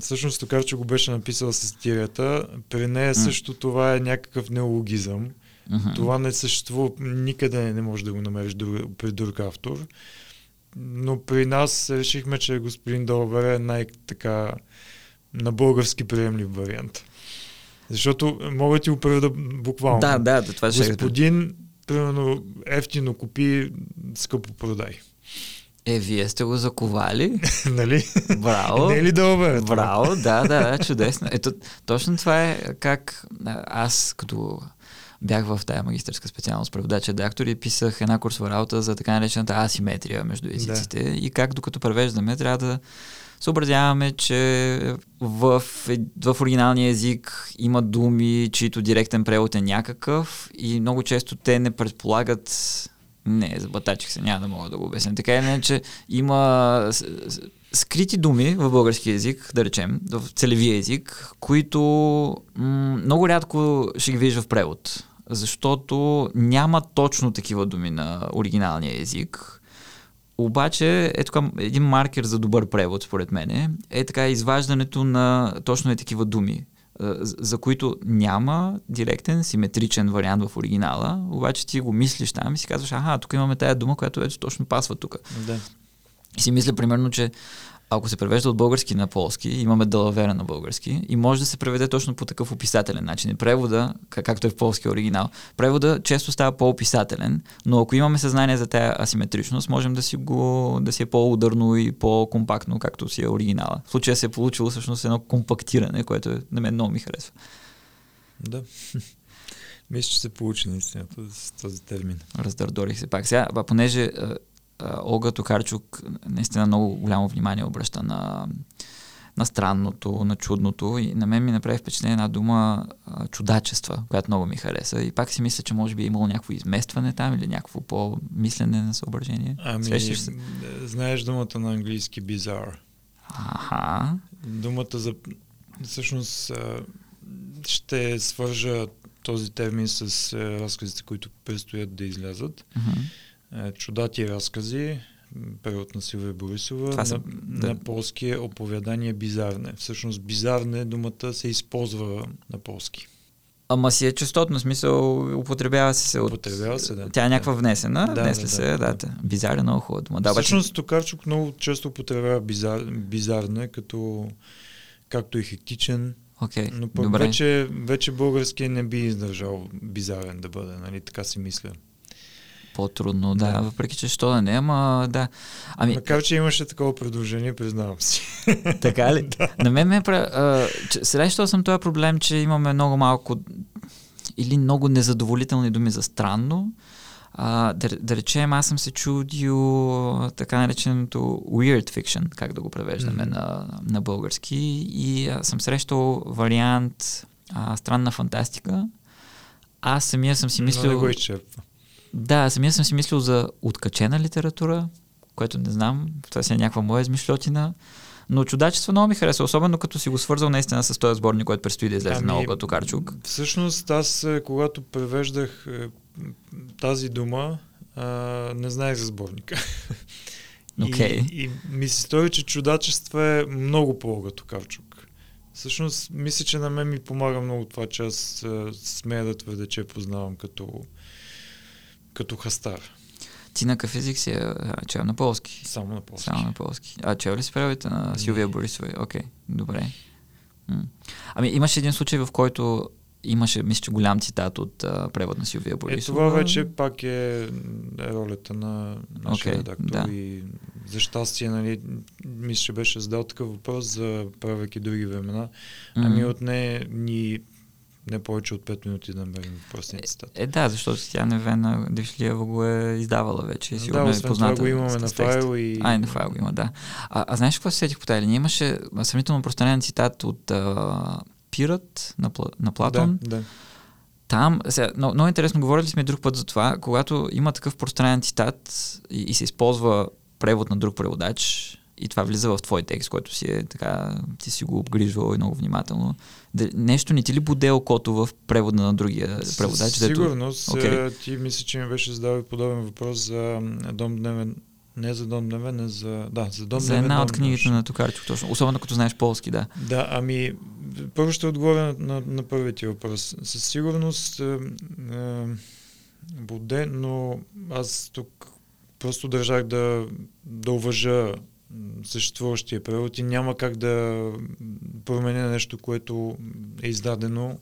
всъщност Токарчо го беше написал с тирията. При нея също това е някакъв неологизъм. Мгм. Това не съществува, никъде не можеш да го намериш друг, при друг автор. Но при нас решихме, че господин Долбер е най-така на български приемлив вариант. Защото мога ти го преведа буквално. Да, да, да, това ще е. Господин, примерно, ефтино купи, скъпо продай. Е, вие сте го заковали. нали? Браво. Не е ли това? Браво, да, да, чудесно. Ето, точно това е как аз като бях в тая магистърска специалност преводач редактор и писах една курсова работа за така наречената асиметрия между езиците да. и как докато превеждаме трябва да съобразяваме, че в, в оригиналния език има думи, чието директен превод е някакъв и много често те не предполагат не, забатачих се, няма да мога да го обясня. Така или иначе, има скрити думи в български язик, да речем, в целевия език, които м- много рядко ще ги видиш в превод. Защото няма точно такива думи на оригиналния език. Обаче, ето към един маркер за добър превод, според мен, е така изваждането на точно е такива думи, за за които няма директен, симетричен вариант в оригинала, обаче ти го мислиш там и си казваш, аха, тук имаме тая дума, която ето точно пасва тук. Да. И си мисля, примерно, че ако се превежда от български на полски, имаме далавера на български и може да се преведе точно по такъв описателен начин. И превода, как- както е в полски оригинал, превода често става по-описателен, но ако имаме съзнание за тази асиметричност, можем да си го, да си е по-ударно и по-компактно, както си е оригинала. В случая се е получило всъщност едно компактиране, което е, на мен много ми харесва. Да. Мисля, че се получи наистина този, този термин. Раздърдорих се пак. Сега, понеже Олга Токарчук наистина много голямо внимание обръща на, на странното, на чудното и на мен ми направи впечатление една дума а, чудачества, която много ми хареса и пак си мисля, че може би е имало някакво изместване там или някакво по-мислене на съображение. Ами, се? е, знаеш думата на английски bizarre. Аха. Думата за... Всъщност ще свържа този термин с разказите, които предстоят да излязат. Мгм. Е, Чудати разкази, превод на Силвия Борисова. Това са- на, да. на полски е оповядание бизарне. Всъщност бизарне думата се използва на полски. Ама си е частотно, смисъл употребява се, се от... Употребява се, да. Тя е някаква внесена, Да, внесли да, се, да, да, да. Бизар е много хубава дума. Да, Всъщност Токарчук много често употребява бизар, бизарне, като, както и хектичен, Окей, но пък добре. вече, вече български не би издържал бизарен да бъде, нали? Така си мисля. По-трудно, да, Да. въпреки че що да не, ама да. Ами, Макар, че имаше такова предложение, признавам си. Така ли? На мен ме... а, че- Срещал съм този проблем, че имаме много малко или много незадоволителни думи за странно. А, да, да речем, аз съм се чудил така нареченото weird fiction, как да го превеждаме Мгм. на, на български. И а, съм срещал вариант а, странна фантастика. Аз самия съм си Но мислил... не го изчерпва. Да, самия съм си мислил за откачена литература, което не знам, това си е някаква моя измишлетина. Но чудачество много ми хареса, особено като си го свързал наистина с този сборник, който предстои да излезе ами, на Олга Токарчук. Всъщност аз, е, когато превеждах е, тази дума, а, не знаех за сборника. Okay. И, и ми се стори, че чудачество е много по Олга Токарчук. Всъщност, мисля, че на мен ми помага много това, че аз е, смея да твърда, че я познавам като, като хастар. Ти на какъв език си е чел на полски? Само на полски. Само на полски. А чел ли си правите на Силвия Борисова? Окей, okay, добре. М. Ами имаше един случай, в който имаше, мисля, че голям цитат от а, превод на Силвия Борисова. Е, това вече пак е ролята на нашия okay, редактор да. и за щастие, нали, мисля, че беше задал такъв въпрос за правейки други времена. Mm-hmm. Ами от не ни не повече от 5 минути да намерим въпросния цитат. Е, е, да, защото тя Невена Дишлиева го е издавала вече. Сигурно да, е позната. Това го имаме на файл и... А, и на файл го има, да. А, а знаеш какво се сетих по тази линия? Имаше сравнително пространен цитат от а, Пират на, на Платон. Да, да. Там, сега, много, много интересно, говорили сме друг път за това, когато има такъв пространен цитат и, и се използва превод на друг преводач, и това влиза в твой текст, който си е така, ти си го обгрижвал и много внимателно. Нещо не ти ли буде окото в превода на другия преводач? Сигурно. Okay. Ти мисля, че ми беше задал подобен въпрос за Дом дневен не за Дом дневен, не за... Да, за Дом За една от книгите на Токарчук, точно. Особено като знаеш полски, да. Да, ами първо ще отговоря на, на, на първият ти въпрос. Със сигурност е, е, буде, но аз тук просто държах да, да уважа съществуващия превод и няма как да променя нещо, което е издадено.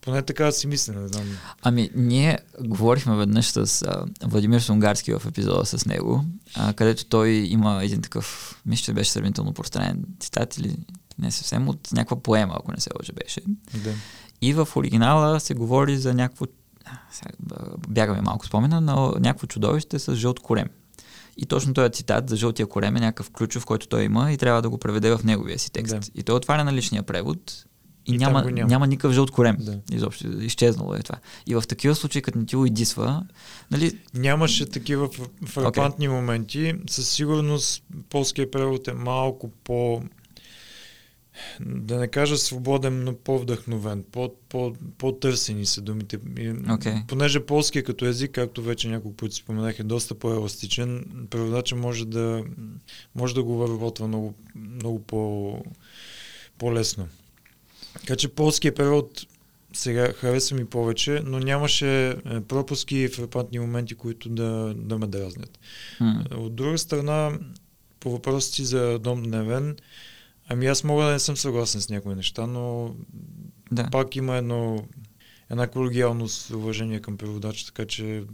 Поне така си мисля, не знам. Ами, ние говорихме веднъж с а, Владимир Сунгарски в епизода с него, а, където той има един такъв, мисля, че беше сравнително пространен цитат или не съвсем от някаква поема, ако не се лъжа беше. Да. И в оригинала се говори за някакво, бягаме малко спомена, но някакво чудовище с жълт корем. И точно този цитат за жълтия корем е някакъв ключов, който той има и трябва да го преведе в неговия си текст. Да. И той отваря на личния превод и, и няма, няма. няма никакъв жълт корем. Да. Изобщо, изчезнало е това. И в такива случаи, като не ти уидисва, нали... Нямаше такива фрапантни okay. моменти. Със сигурност полския превод е малко по да не кажа свободен, но по-вдъхновен, по, по, по-търсени са думите. Okay. Понеже полски е като език, както вече няколко пъти споменах, е доста по-еластичен, преводача може да, може да го върботва много, много по, по-лесно. Така че полският превод сега харесва ми повече, но нямаше е, пропуски и фрапантни моменти, които да, да ме дразнят. Hmm. От друга страна, по въпросите за Дом Дневен, Ами аз мога да не съм съгласен с някои неща, но да. пак има едно, една колегиалност, уважение към преводача, така че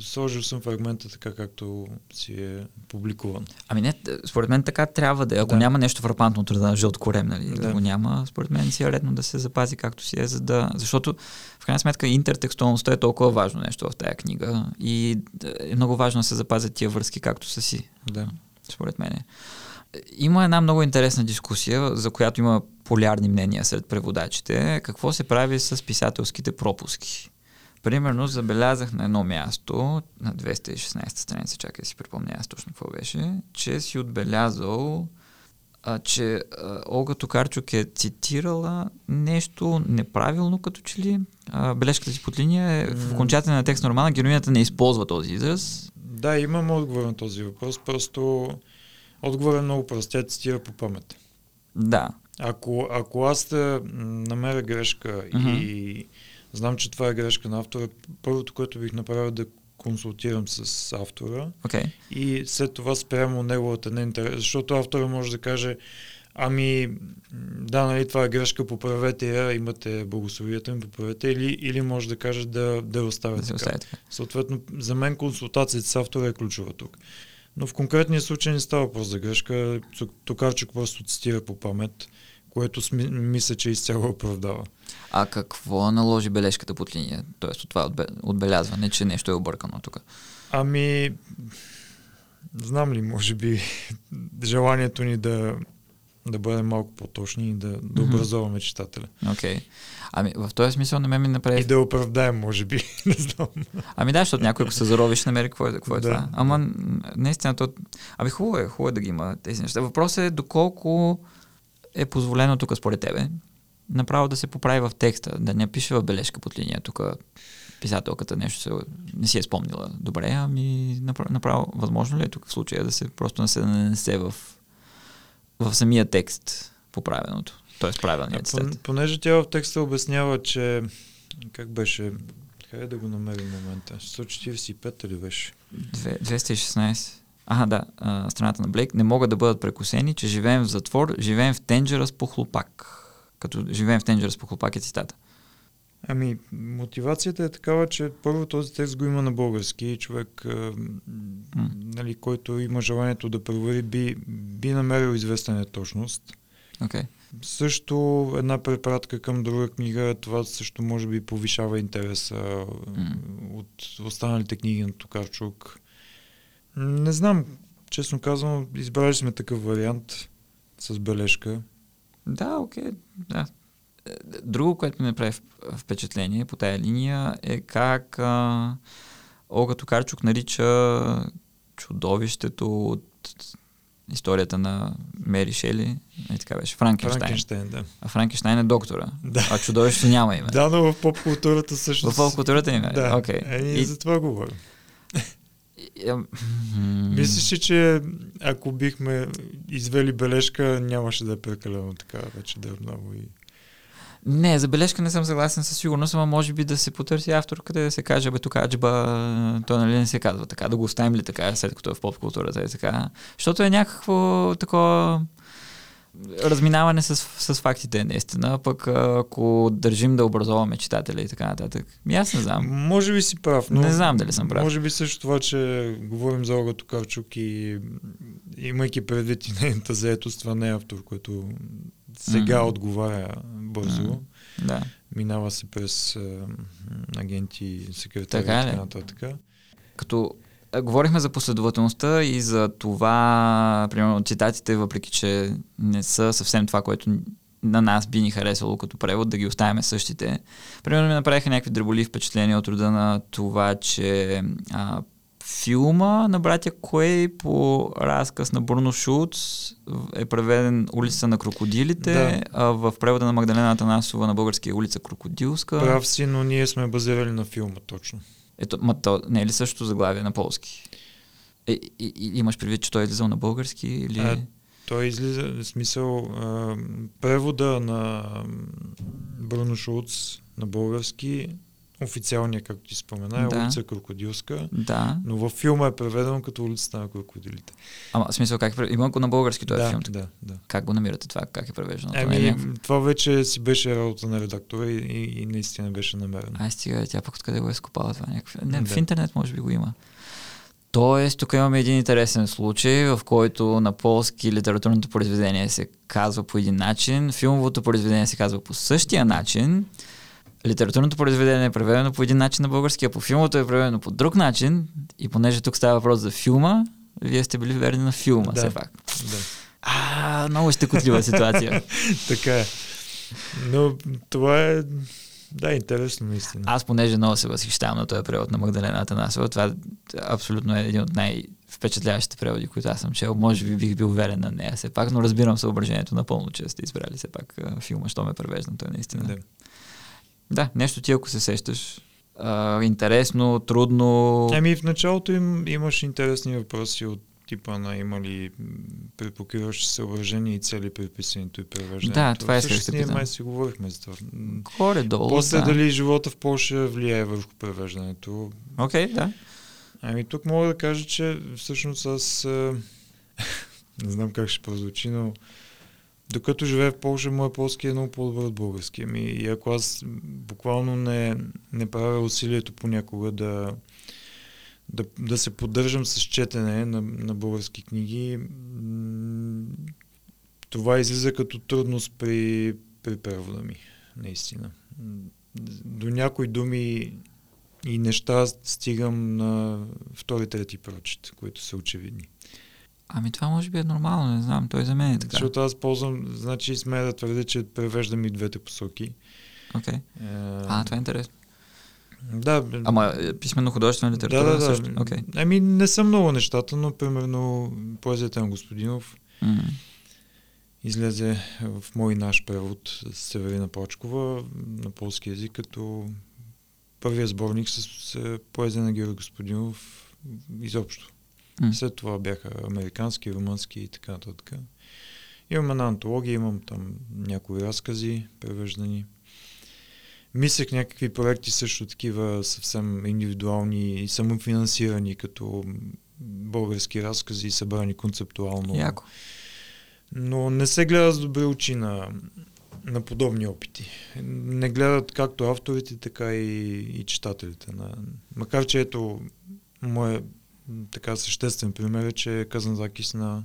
сложил съм фрагмента така, както си е публикуван. Ами не, според мен така трябва да е. Ако да. няма нещо фрапантно от рода на жълт корем, нали, да. го няма, според мен си е редно да се запази както си е, за да... Защото в крайна сметка интертекстуалността е толкова важно нещо в тази книга и е много важно да се запазят тия връзки както са си. Да. Според мен. Има една много интересна дискусия, за която има полярни мнения сред преводачите. Какво се прави с писателските пропуски? Примерно забелязах на едно място, на 216 страница, чакай да си припомня аз точно какво беше, че си отбелязал, а, че а, Олга Токарчук е цитирала нещо неправилно, като че ли. А, бележката си под линия е в окончателен текст на романа, героинята не използва този израз. Да, имам отговор на този въпрос, просто Отговорът е много прост. Тя цитира по памет. Да. Ако, ако аз да намеря грешка mm-hmm. и знам, че това е грешка на автора, първото, което бих направил е да консултирам с автора okay. и след това спрямо неговата неинтерес, защото автора може да каже ами да, нали, това е грешка, поправете я, имате благословията ми, поправете или, или може да каже да, да оставя да така. така. Съответно, за мен консултацията с автора е ключова тук. Но в конкретния случай не става въпрос за грешка. Токарчик просто цитира по памет, което сми, мисля, че изцяло оправдава. А какво наложи бележката под линия? Тоест от това отбелязване, че нещо е объркано тук? Ами, знам ли, може би желанието ни да да бъдем малко по-точни и да, да образоваме читателя. Окей. Ами в този смисъл на мен ми направи... И да оправдаем, може би. Не знам. Ами да, защото някой, ако се заровиш, намери какво е, какво е Да. това. Ама наистина, то... Ами хубаво е, хубаво е да ги има тези неща. Въпросът е доколко е позволено тук според тебе направо да се поправи в текста, да не пише в бележка под линия тук писателката нещо се, не си е спомнила добре, ами направо, направо възможно ли е тук в случая да се просто не се нанесе в, в самия текст поправеното, т.е. правилният Пон- цитат. понеже тя в текста обяснява, че как беше, хайде да го намерим момента, 145 ли беше? Две- 216. Ага, да, а, страната на Блейк. Не могат да бъдат прекусени, че живеем в затвор, живеем в тенджера с похлопак. Като живеем в тенджера с похлопак е цитата. Ами, мотивацията е такава, че първо този текст го има на български и човек, а, м, нали, който има желанието да провери, би, би намерил известна неточност. Окей. Също една препратка към друга книга, това също може би повишава интереса М. от останалите книги на Токарчук. Не знам, честно казвам, избрали сме такъв вариант с бележка. Да, окей. Да. Друго, което ми направи впечатление по тая линия е как а, Олга Токарчук нарича чудовището от историята на Мери Шели, и така беше, Франкенштайн. Франкенштайн, да. А Франкенштайн е доктора. Да. А чудовището няма име. Да, но в поп-културата също. В поп-културата им е? Да, Окей. е, И- и... за това говоря. Мислиш ли, че ако бихме извели бележка, нямаше да е прекалено така, вече да е много и... Не, за бележка не съм съгласен със сигурност, ама може би да се потърси автор, къде да се каже, бе, тук аджба, то нали не се казва така, да го оставим ли така, след като е в поп-културата е така. Защото е някакво такова разминаване с, с фактите, наистина, пък ако държим да образоваме читателя и така нататък. Ми аз не знам. Може би си прав, но... Не знам дали съм прав. Може би също това, че говорим за Олга Токарчук и имайки предвид и нейната заетост, това не е автор, който сега Мгм. отговаря бързо. Мгм. Да. Минава се през а, агенти, секретари Така и така нататък. като говорихме за последователността и за това, примерно, цитатите, въпреки че не са съвсем това, което на нас би ни харесало като превод, да ги оставяме същите. Примерно ми направиха някакви дреболи впечатления от рода на това, че а, филма на братя Куей по разказ на Бурно Шулц в- е преведен Улица на крокодилите, Да. а в превода на Магдалена Атанасова на български е Улица Крокодилска. Прав си, но ние сме базирали на филма точно. Ето, ма то не е ли също заглавие на полски? Е, и, и, имаш предвид, че той е излизал на български или... А, Той излиза, в смисъл, а, превода на Бруно Шулц на български, официалния, както ти спомена, е Да. улица Крокодилска, Да. но във филма е преведено като улицата на крокодилите. Ама, в смисъл, как е... Има го на български този да, филм. да, да. Как го намирате това? Как е превеждано? Това е Еми, някакво- това вече си беше работа на редактора и, и, и наистина беше намерено. Ай, стига, тя пък откъде го е скопала това? Някакво... Не, в Да. интернет може би го има. Тоест, тук имаме един интересен случай, в който на полски литературното произведение се казва по един начин, филмовото произведение се казва по същия начин, литературното произведение е преведено по един начин на български, а по филмото е преведено по друг начин. И понеже тук става въпрос за филма, вие сте били верни на филма, Да. все пак. Да. А, много щекотлива ситуация. така е. Но това е, да, интересно наистина. Аз понеже много се възхищавам на този превод на Магдалена Атанасова, това абсолютно е един от най-впечатляващите преводи, които аз съм чел. Може би бих бил верен на нея все пак, но разбирам съображението напълно, че сте избрали все пак филма, що ме превежда. Той наистина. Да. Да, нещо ти, ако се сещаш. А, интересно, трудно. Ами в началото им, имаш интересни въпроси от типа на има ли препокриващи съображения и цели при писането и превеждането. Да, това да Всъщност ние май си говорихме за това. Горе-долу. После да. дали живота в Польша влияе върху превеждането. Окей, да. Ами тук мога да кажа, че всъщност аз не знам как ще прозвучи, но докато живея в Польша, моят полски е много по-добър от български. Ами, и ако аз буквално не, не правя усилието понякога да, да, да се поддържам с четене на, на български книги, това излиза като трудност при, при превода ми, наистина. До някои думи и неща стигам на втори, трети прочит, които са очевидни. Ами това може би е нормално, не знам, той за мен е така. Защото аз ползвам, значи смея да твърдя, че превеждам и двете посоки. Окей. Е, А, това е интересно. Да, Ама е, писменно художествена да, литература да, да. също. Окей. Ами не са много нещата, но примерно поезията на Господинов М. излезе в мой наш превод с Северина Почкова на полски язик, като първия сборник с, с поезия на Георги Господинов изобщо. М. След това бяха американски, румънски и така нататък. Имам една антология, имам там някои разкази, превеждани. Мислех някакви проекти също такива съвсем индивидуални и самофинансирани, като български разкази, събрани концептуално. Яко. Но не се гледа с добри очи на, на подобни опити. Не гледат както авторите, така и, и читателите. На, макар, че ето, моят така съществен пример е, че Казанзакис на,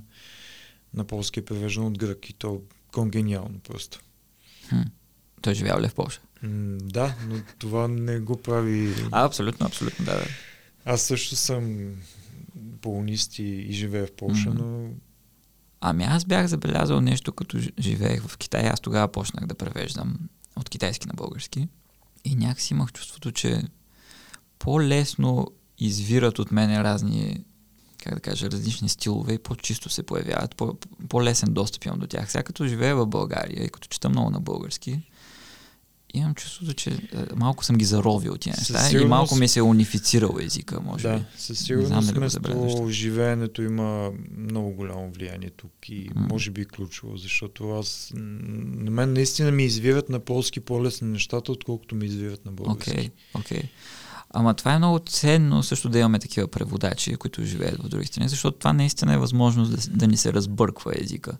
на полски е превеждан от грък и то конгениално просто. Хм. Той живял ли в Польша? М, да, но това не го прави... А, абсолютно, абсолютно, да. да. Аз също съм полонист и, и живея в Польша, но Ами аз бях забелязал нещо, като живеех в Китай. Аз тогава почнах да превеждам от китайски на български. И някакси имах чувството, че по-лесно извират от мене разни, как да кажа, различни стилове и по-чисто се появяват. По- по-лесен достъп имам до тях. Сега като живея в България и като чета много на български, имам чувството, че е, малко съм ги заровил тия неща и малко ми се е унифицирал езика, може да, би. със сигурност вместо живеенето има много голямо влияние тук и М. може би ключово, защото аз на мен наистина ми извират на полски по-лесни нещата, отколкото ми извират на български. Окей, окей. Ама това е много ценно също да имаме такива преводачи, които живеят в други страни, защото това наистина е възможност да, да ни се разбърква езика.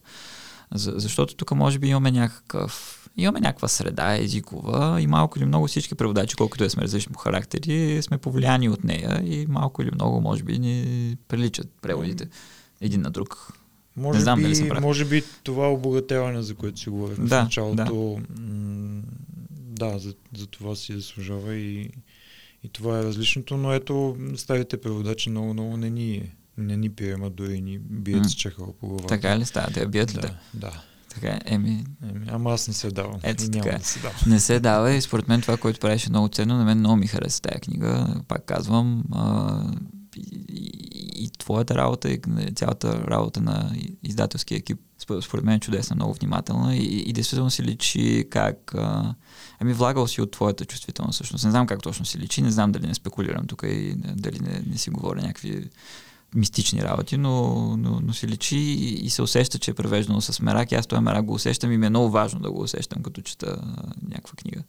За, защото тук може би имаме някакъв имаме някаква среда езикова и малко или много всички преводачи, колкото да сме различни по характери, сме повлияни от нея и малко или много може би ни приличат преводите един на друг. Може, знам би, дали съм прав. може би това обогатяване, за което си говорих Да, в началото, м, да, за, за това си заслужава и, и това е различното, но ето старите преводачи много, много не ни, не ни приемат, дори ни бият М. с чехъл по главата. Така ли става? Те бият ли Да, да. Така е. Еми, Еми, ама аз не се давам. Ето и няма така е. да се давам. не се дава и според мен това, което правеше много ценно, на мен много ми хареса тази книга. Пак казвам, а, и, и, и твоята работа, и цялата работа на издателския екип, според, според мен е чудесна, много внимателна и, и действително си личи как... А, ами влагал си от твоята чувствителност всъщност. Не знам как точно си личи, не знам дали не спекулирам тук и дали не, не си говоря някакви мистични работи, но, но, но си личи и, и се усеща, че е превеждано с мерак. И аз този мерак го усещам и ми е много важно да го усещам, като чета някаква книга.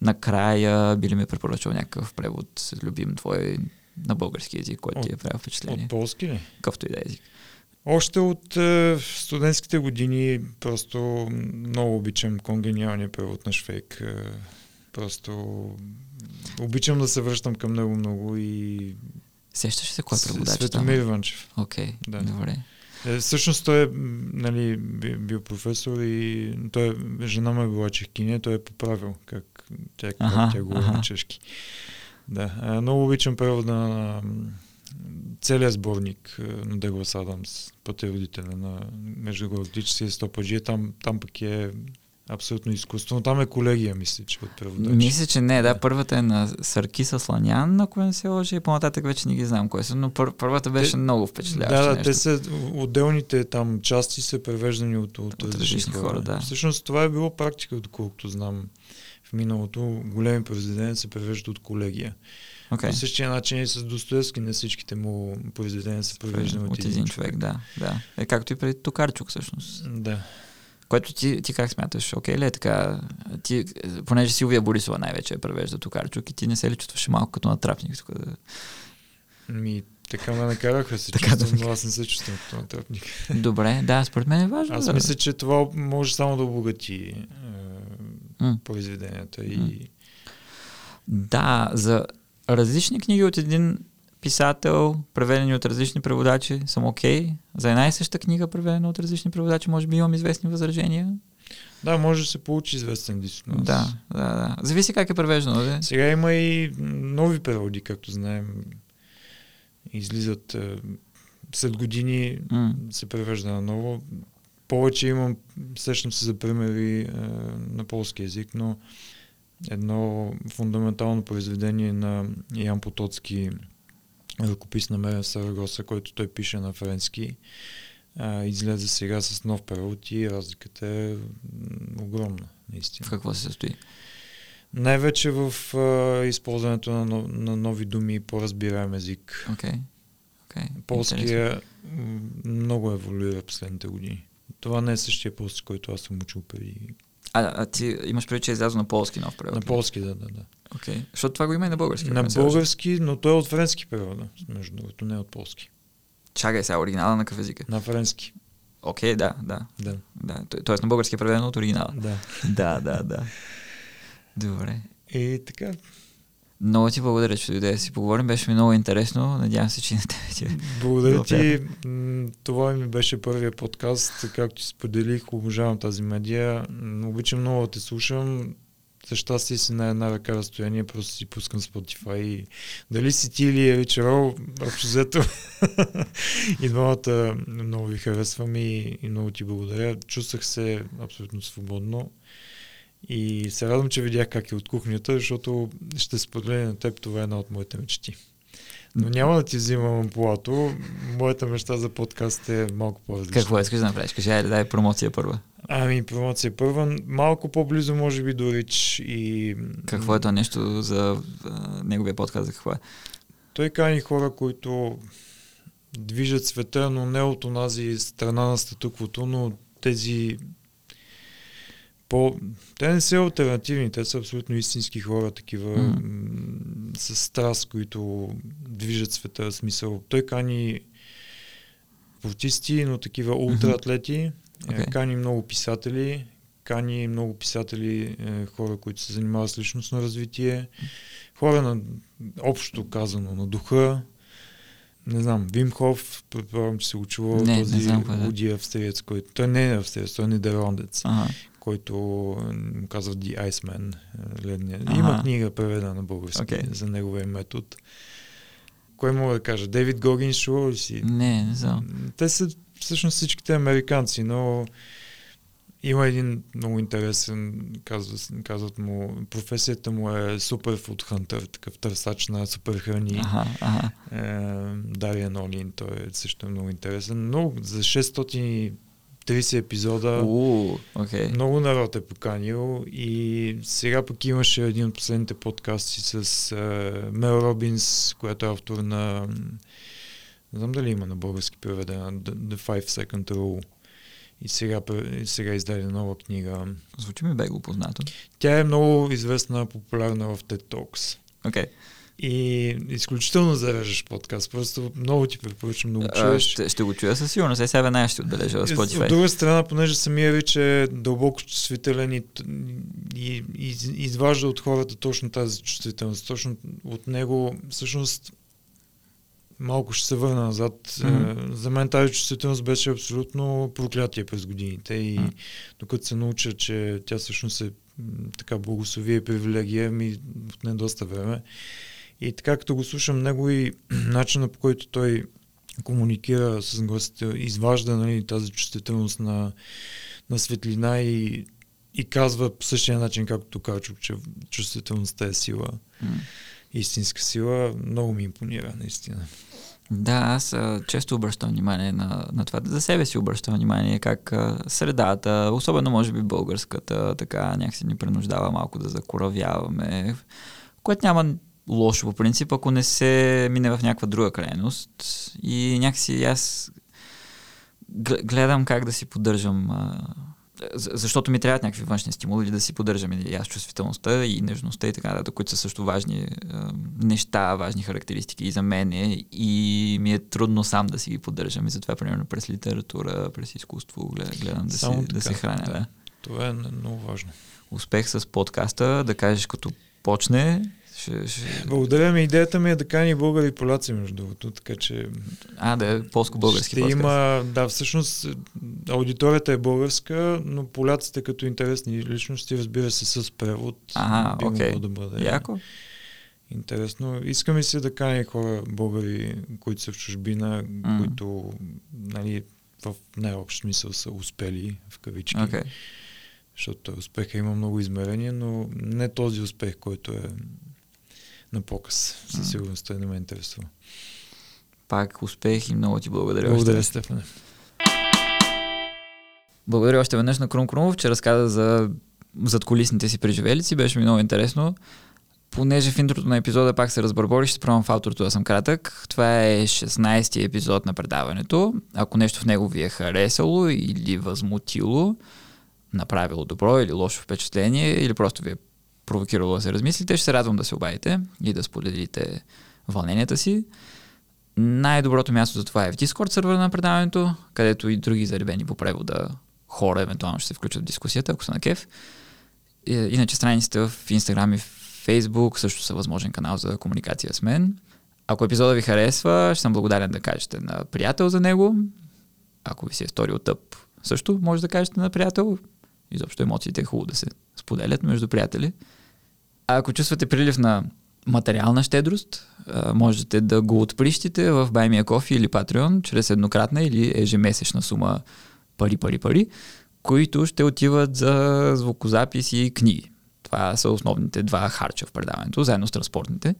Накрая би ли ми препоръчал някакъв превод, любим твой на български язик, който ти е правил впечатление? От полски ли? Какъвто и да е език. Още от е, студентските години просто много обичам конгениалния превод на Швейк. Е, просто обичам да се връщам към него много и Сещаш се кой е преводач? Светомир Иванчев. Окей, Да. добре. Е, всъщност той е нали, би- бил професор и той, жена му е била чехкиня, той е поправил как тя, как Аха, тя говори аха. на чешки. Да, е, много обичам превода на целият сборник е, на Деглас Адамс, пътя родителя на междугалактическия стопаджи. Там, там пък е абсолютно изкуство. Но там е колегия, мисля, че от преводачи. Мисля, че не, да, първата е на Саркиса Сланян, ако не се лъжи, и по-нататък вече не ги знам кое са, но пър, първата беше Те- много впечатляваща. Да, да, нещо. те са отделните там части са превеждани от, от, От различни хора, да. Всъщност това е било практика, доколкото знам. В миналото големи произведения се превеждат от колегия. Okay. По същия начин и с Достоевски не всичките му произведения са превеждани от един човек, да, да. Е както и преди Токарчук всъщност. Да. Което ти, ти как смяташ? Окей ли е така? Ти, понеже Силвия Борисова най-вече е превежда Токарчук и ти не се ли чувстваш малко като натрапник тук? Да... Ми, така ме накараха се Така чувствам, но аз не се чувствам като натрапник. Добре, да, според мен е важно. Аз да... мисля, че това може само да обогати е, произведенията и Да, за различни книги от един писател, преведени от различни преводачи, съм окей. Okay. За една и съща книга, преведена от различни преводачи, може би имам известни възражения. да, може да се получи известен диссонанс. Да, да, да. Зависи как е превеждано. Да? Сега има и нови преводи, както знаем. Излизат е, след години М. се превежда наново. Повече имам, сещам се за примери е, на полски язик, но едно фундаментално произведение на Ян Потоцки, ръкопис на Мерен Сарагоса, който той пише на френски, а, излезе сега с нов превод и разликата е огромна, наистина. В какво се състои? Най-вече в а, използването на, но- на нови думи и по-разбираем език. Okay. Okay. Полския много еволюира последните години. Това не е същия полски, който аз съм учил преди. А, а ти имаш преди, че е излязъл на полски нов превод? На полски, да, да, да. Окей. Okay. Защото това го има и на български. На български, но той е от френски превода, между другото, не от полски. Чакай сега, оригинала на какъв език е? На френски, Окей, okay, да, да. да. да. То- Тоест на български е преведено от оригинала. да. да, да, да. Добре. И така, Много ти благодаря, че дойде да си поговорим. Беше ми много интересно. Надявам се, че на тебе ти. е. благодаря ти. Това ми беше първия подкаст. Както споделих, обожавам тази медия. Обичам много да те слушам. За щастие си на една ръка разстояние, просто си пускам Spotify и дали си ти или Ерич Рол, общо взето и двамата много ви харесвам и, и много ти благодаря. Чувствах се абсолютно свободно и се радвам, че видях как е от кухнята, защото ще споделя на теб, това е една от моите мечти. Но няма да ти взимам плато. Моята мечта за подкаст е малко по-различна. Какво искаш да направиш? Кажи, айде, дай промоция първа. Ами, промоция първа. Малко по-близо, може би, до Рич и... Какво е това нещо за а, неговия подкаст? За какво е? Той кани хора, които движат света, но не от онази страна на статуквото, но тези по... Те не са альтернативни, те са абсолютно истински хора, такива м- с страст, които движат света, смисъл. Той кани спортисти, но такива ултраатлети, Окей. okay. кани много писатели, кани много писатели, е, хора, които се занимават с личностно развитие, хора на общо казано на духа, не знам, Вимхов, предполагам, че се го чува Не, не този знам кой е. австриец, който... Той не е австриец, той е нидерландец, Ага. Който казва The Iceman. е. Ага. Има книга преведена на български Окей. за неговия метод. Кой мога да кажа? Дейвид Гогин ли си? Не, не знам. Те са всъщност всичките американци, но има един много интересен, казва, казват му, професията му е суперфуд хантър, такъв търсач на супер храни. Ага, ага. Е, Дариан Олин, той е също много интересен. Но за 630 епизода У, окей. много народ е поканил и сега пък имаше един от последните подкасти с е, Мел Робинс, която е автор на не знам дали има на български преведена The, Five Second Rule. И сега, сега издаде нова книга. Звучи ми бегло познато. Тя е много известна, популярна в TED Talks. Окей. И изключително зареждаш подкаст. Просто много ти препоръчвам да го чуеш. Ще, ще го чуя със сигурност. Е, сега веднага ще отбележа в От Spotify. друга страна, понеже самия Рич е дълбоко чувствителен и, и, и изважда от хората точно тази чувствителност. Точно от него, всъщност, малко ще се върна назад. Е, За мен тази чувствителност беше абсолютно проклятие през годините и Мгм. докато се науча, че тя всъщност е така благословие и привилегия, ми отне доста време. И така като го слушам него и начина по който той комуникира с гостите, изважда нали, тази чувствителност на, на светлина и, и казва по същия начин, както Качук, че чувствителността е сила, М. истинска сила, много ми импонира, наистина. Да, аз а, често обръщам внимание на, на това. За себе си обръщам внимание как а, средата, особено може би българската, така някакси ни принуждава малко да закоравяваме, което няма лошо по принцип, ако не се мине в някаква друга крайност. И някакси аз гледам как да си поддържам а, защото ми трябват някакви външни стимули да си поддържам и аз чувствителността и нежността и така нататък, които са също важни а, неща, важни характеристики и за мене и ми е трудно сам да си ги поддържам и затова примерно през литература, през изкуство гледам, гледам да, си, да така, се храня. да. Да. Това е много важно. Успех с подкаста, да кажеш като почне, ще, ще... Благодаря ми. Идеята ми е да кани българи и поляци, между другото, така че А, да е полско-български ще подкаст. има, да, всъщност аудиторията е българска, но поляците като интересни личности, разбира се, с превод. Ага, би могло да бъде Яко? интересно. Искам и се да каня хора българи, които са в чужбина, mm. които нали, в най-общ смисъл са успели в кавички. Okay. Защото успеха има много измерения, но не този успех, който е на показ. Със сигурност той не ме интересува. Пак успех и много ти благодаря. Благодаря, още. Стефане. Благодаря още веднъж на Крум Крумов, че разказа за задколисните си преживелици. Беше ми много интересно. Понеже в интрото на епизода пак се разбърбори, ще спробвам в ауторото да съм кратък. Това е 16-ти епизод на предаването. Ако нещо в него ви е харесало или възмутило, направило добро или лошо впечатление, или просто ви е провокирало да се размислите, ще се радвам да се обадите и да споделите вълненията си. Най-доброто място за това е в Discord сервера на предаването, където и други заребени по превода хора евентуално ще се включат в дискусията, ако са на кеф. И- Иначе страниците в Instagram и Facebook също са възможен канал за комуникация с мен. Ако епизода ви харесва, ще съм благодарен да кажете на приятел за него. Ако ви се е сторил тъп, също може да кажете на приятел. Изобщо емоциите е хубаво да се споделят между приятели. А ако чувствате прилив на материална щедрост, можете да го отприщите в a Coffee или Patreon чрез еднократна или ежемесечна сума пари, пари, пари, които ще отиват за звукозапис и книги. Това са основните два харча в предаването, заедно с транспортните.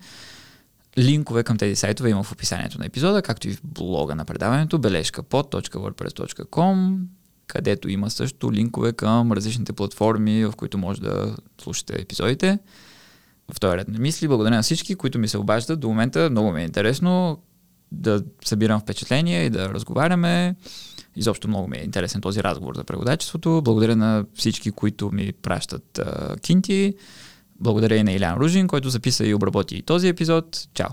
Линкове към тези сайтове има в описанието на епизода, както и в блога на предаването бележкапод.wordpress.com, където има също линкове към различните платформи, в които може да слушате епизодите. В този ред на мисли, благодаря на всички, които ми се обаждат. До момента много ми е интересно да събирам впечатления и да разговаряме. Изобщо много ми е интересен този разговор за преводачеството. Благодаря на всички, които ми пращат а, кинти. Благодаря и на Илян Ружин, който записа и обработи и този епизод. Чао!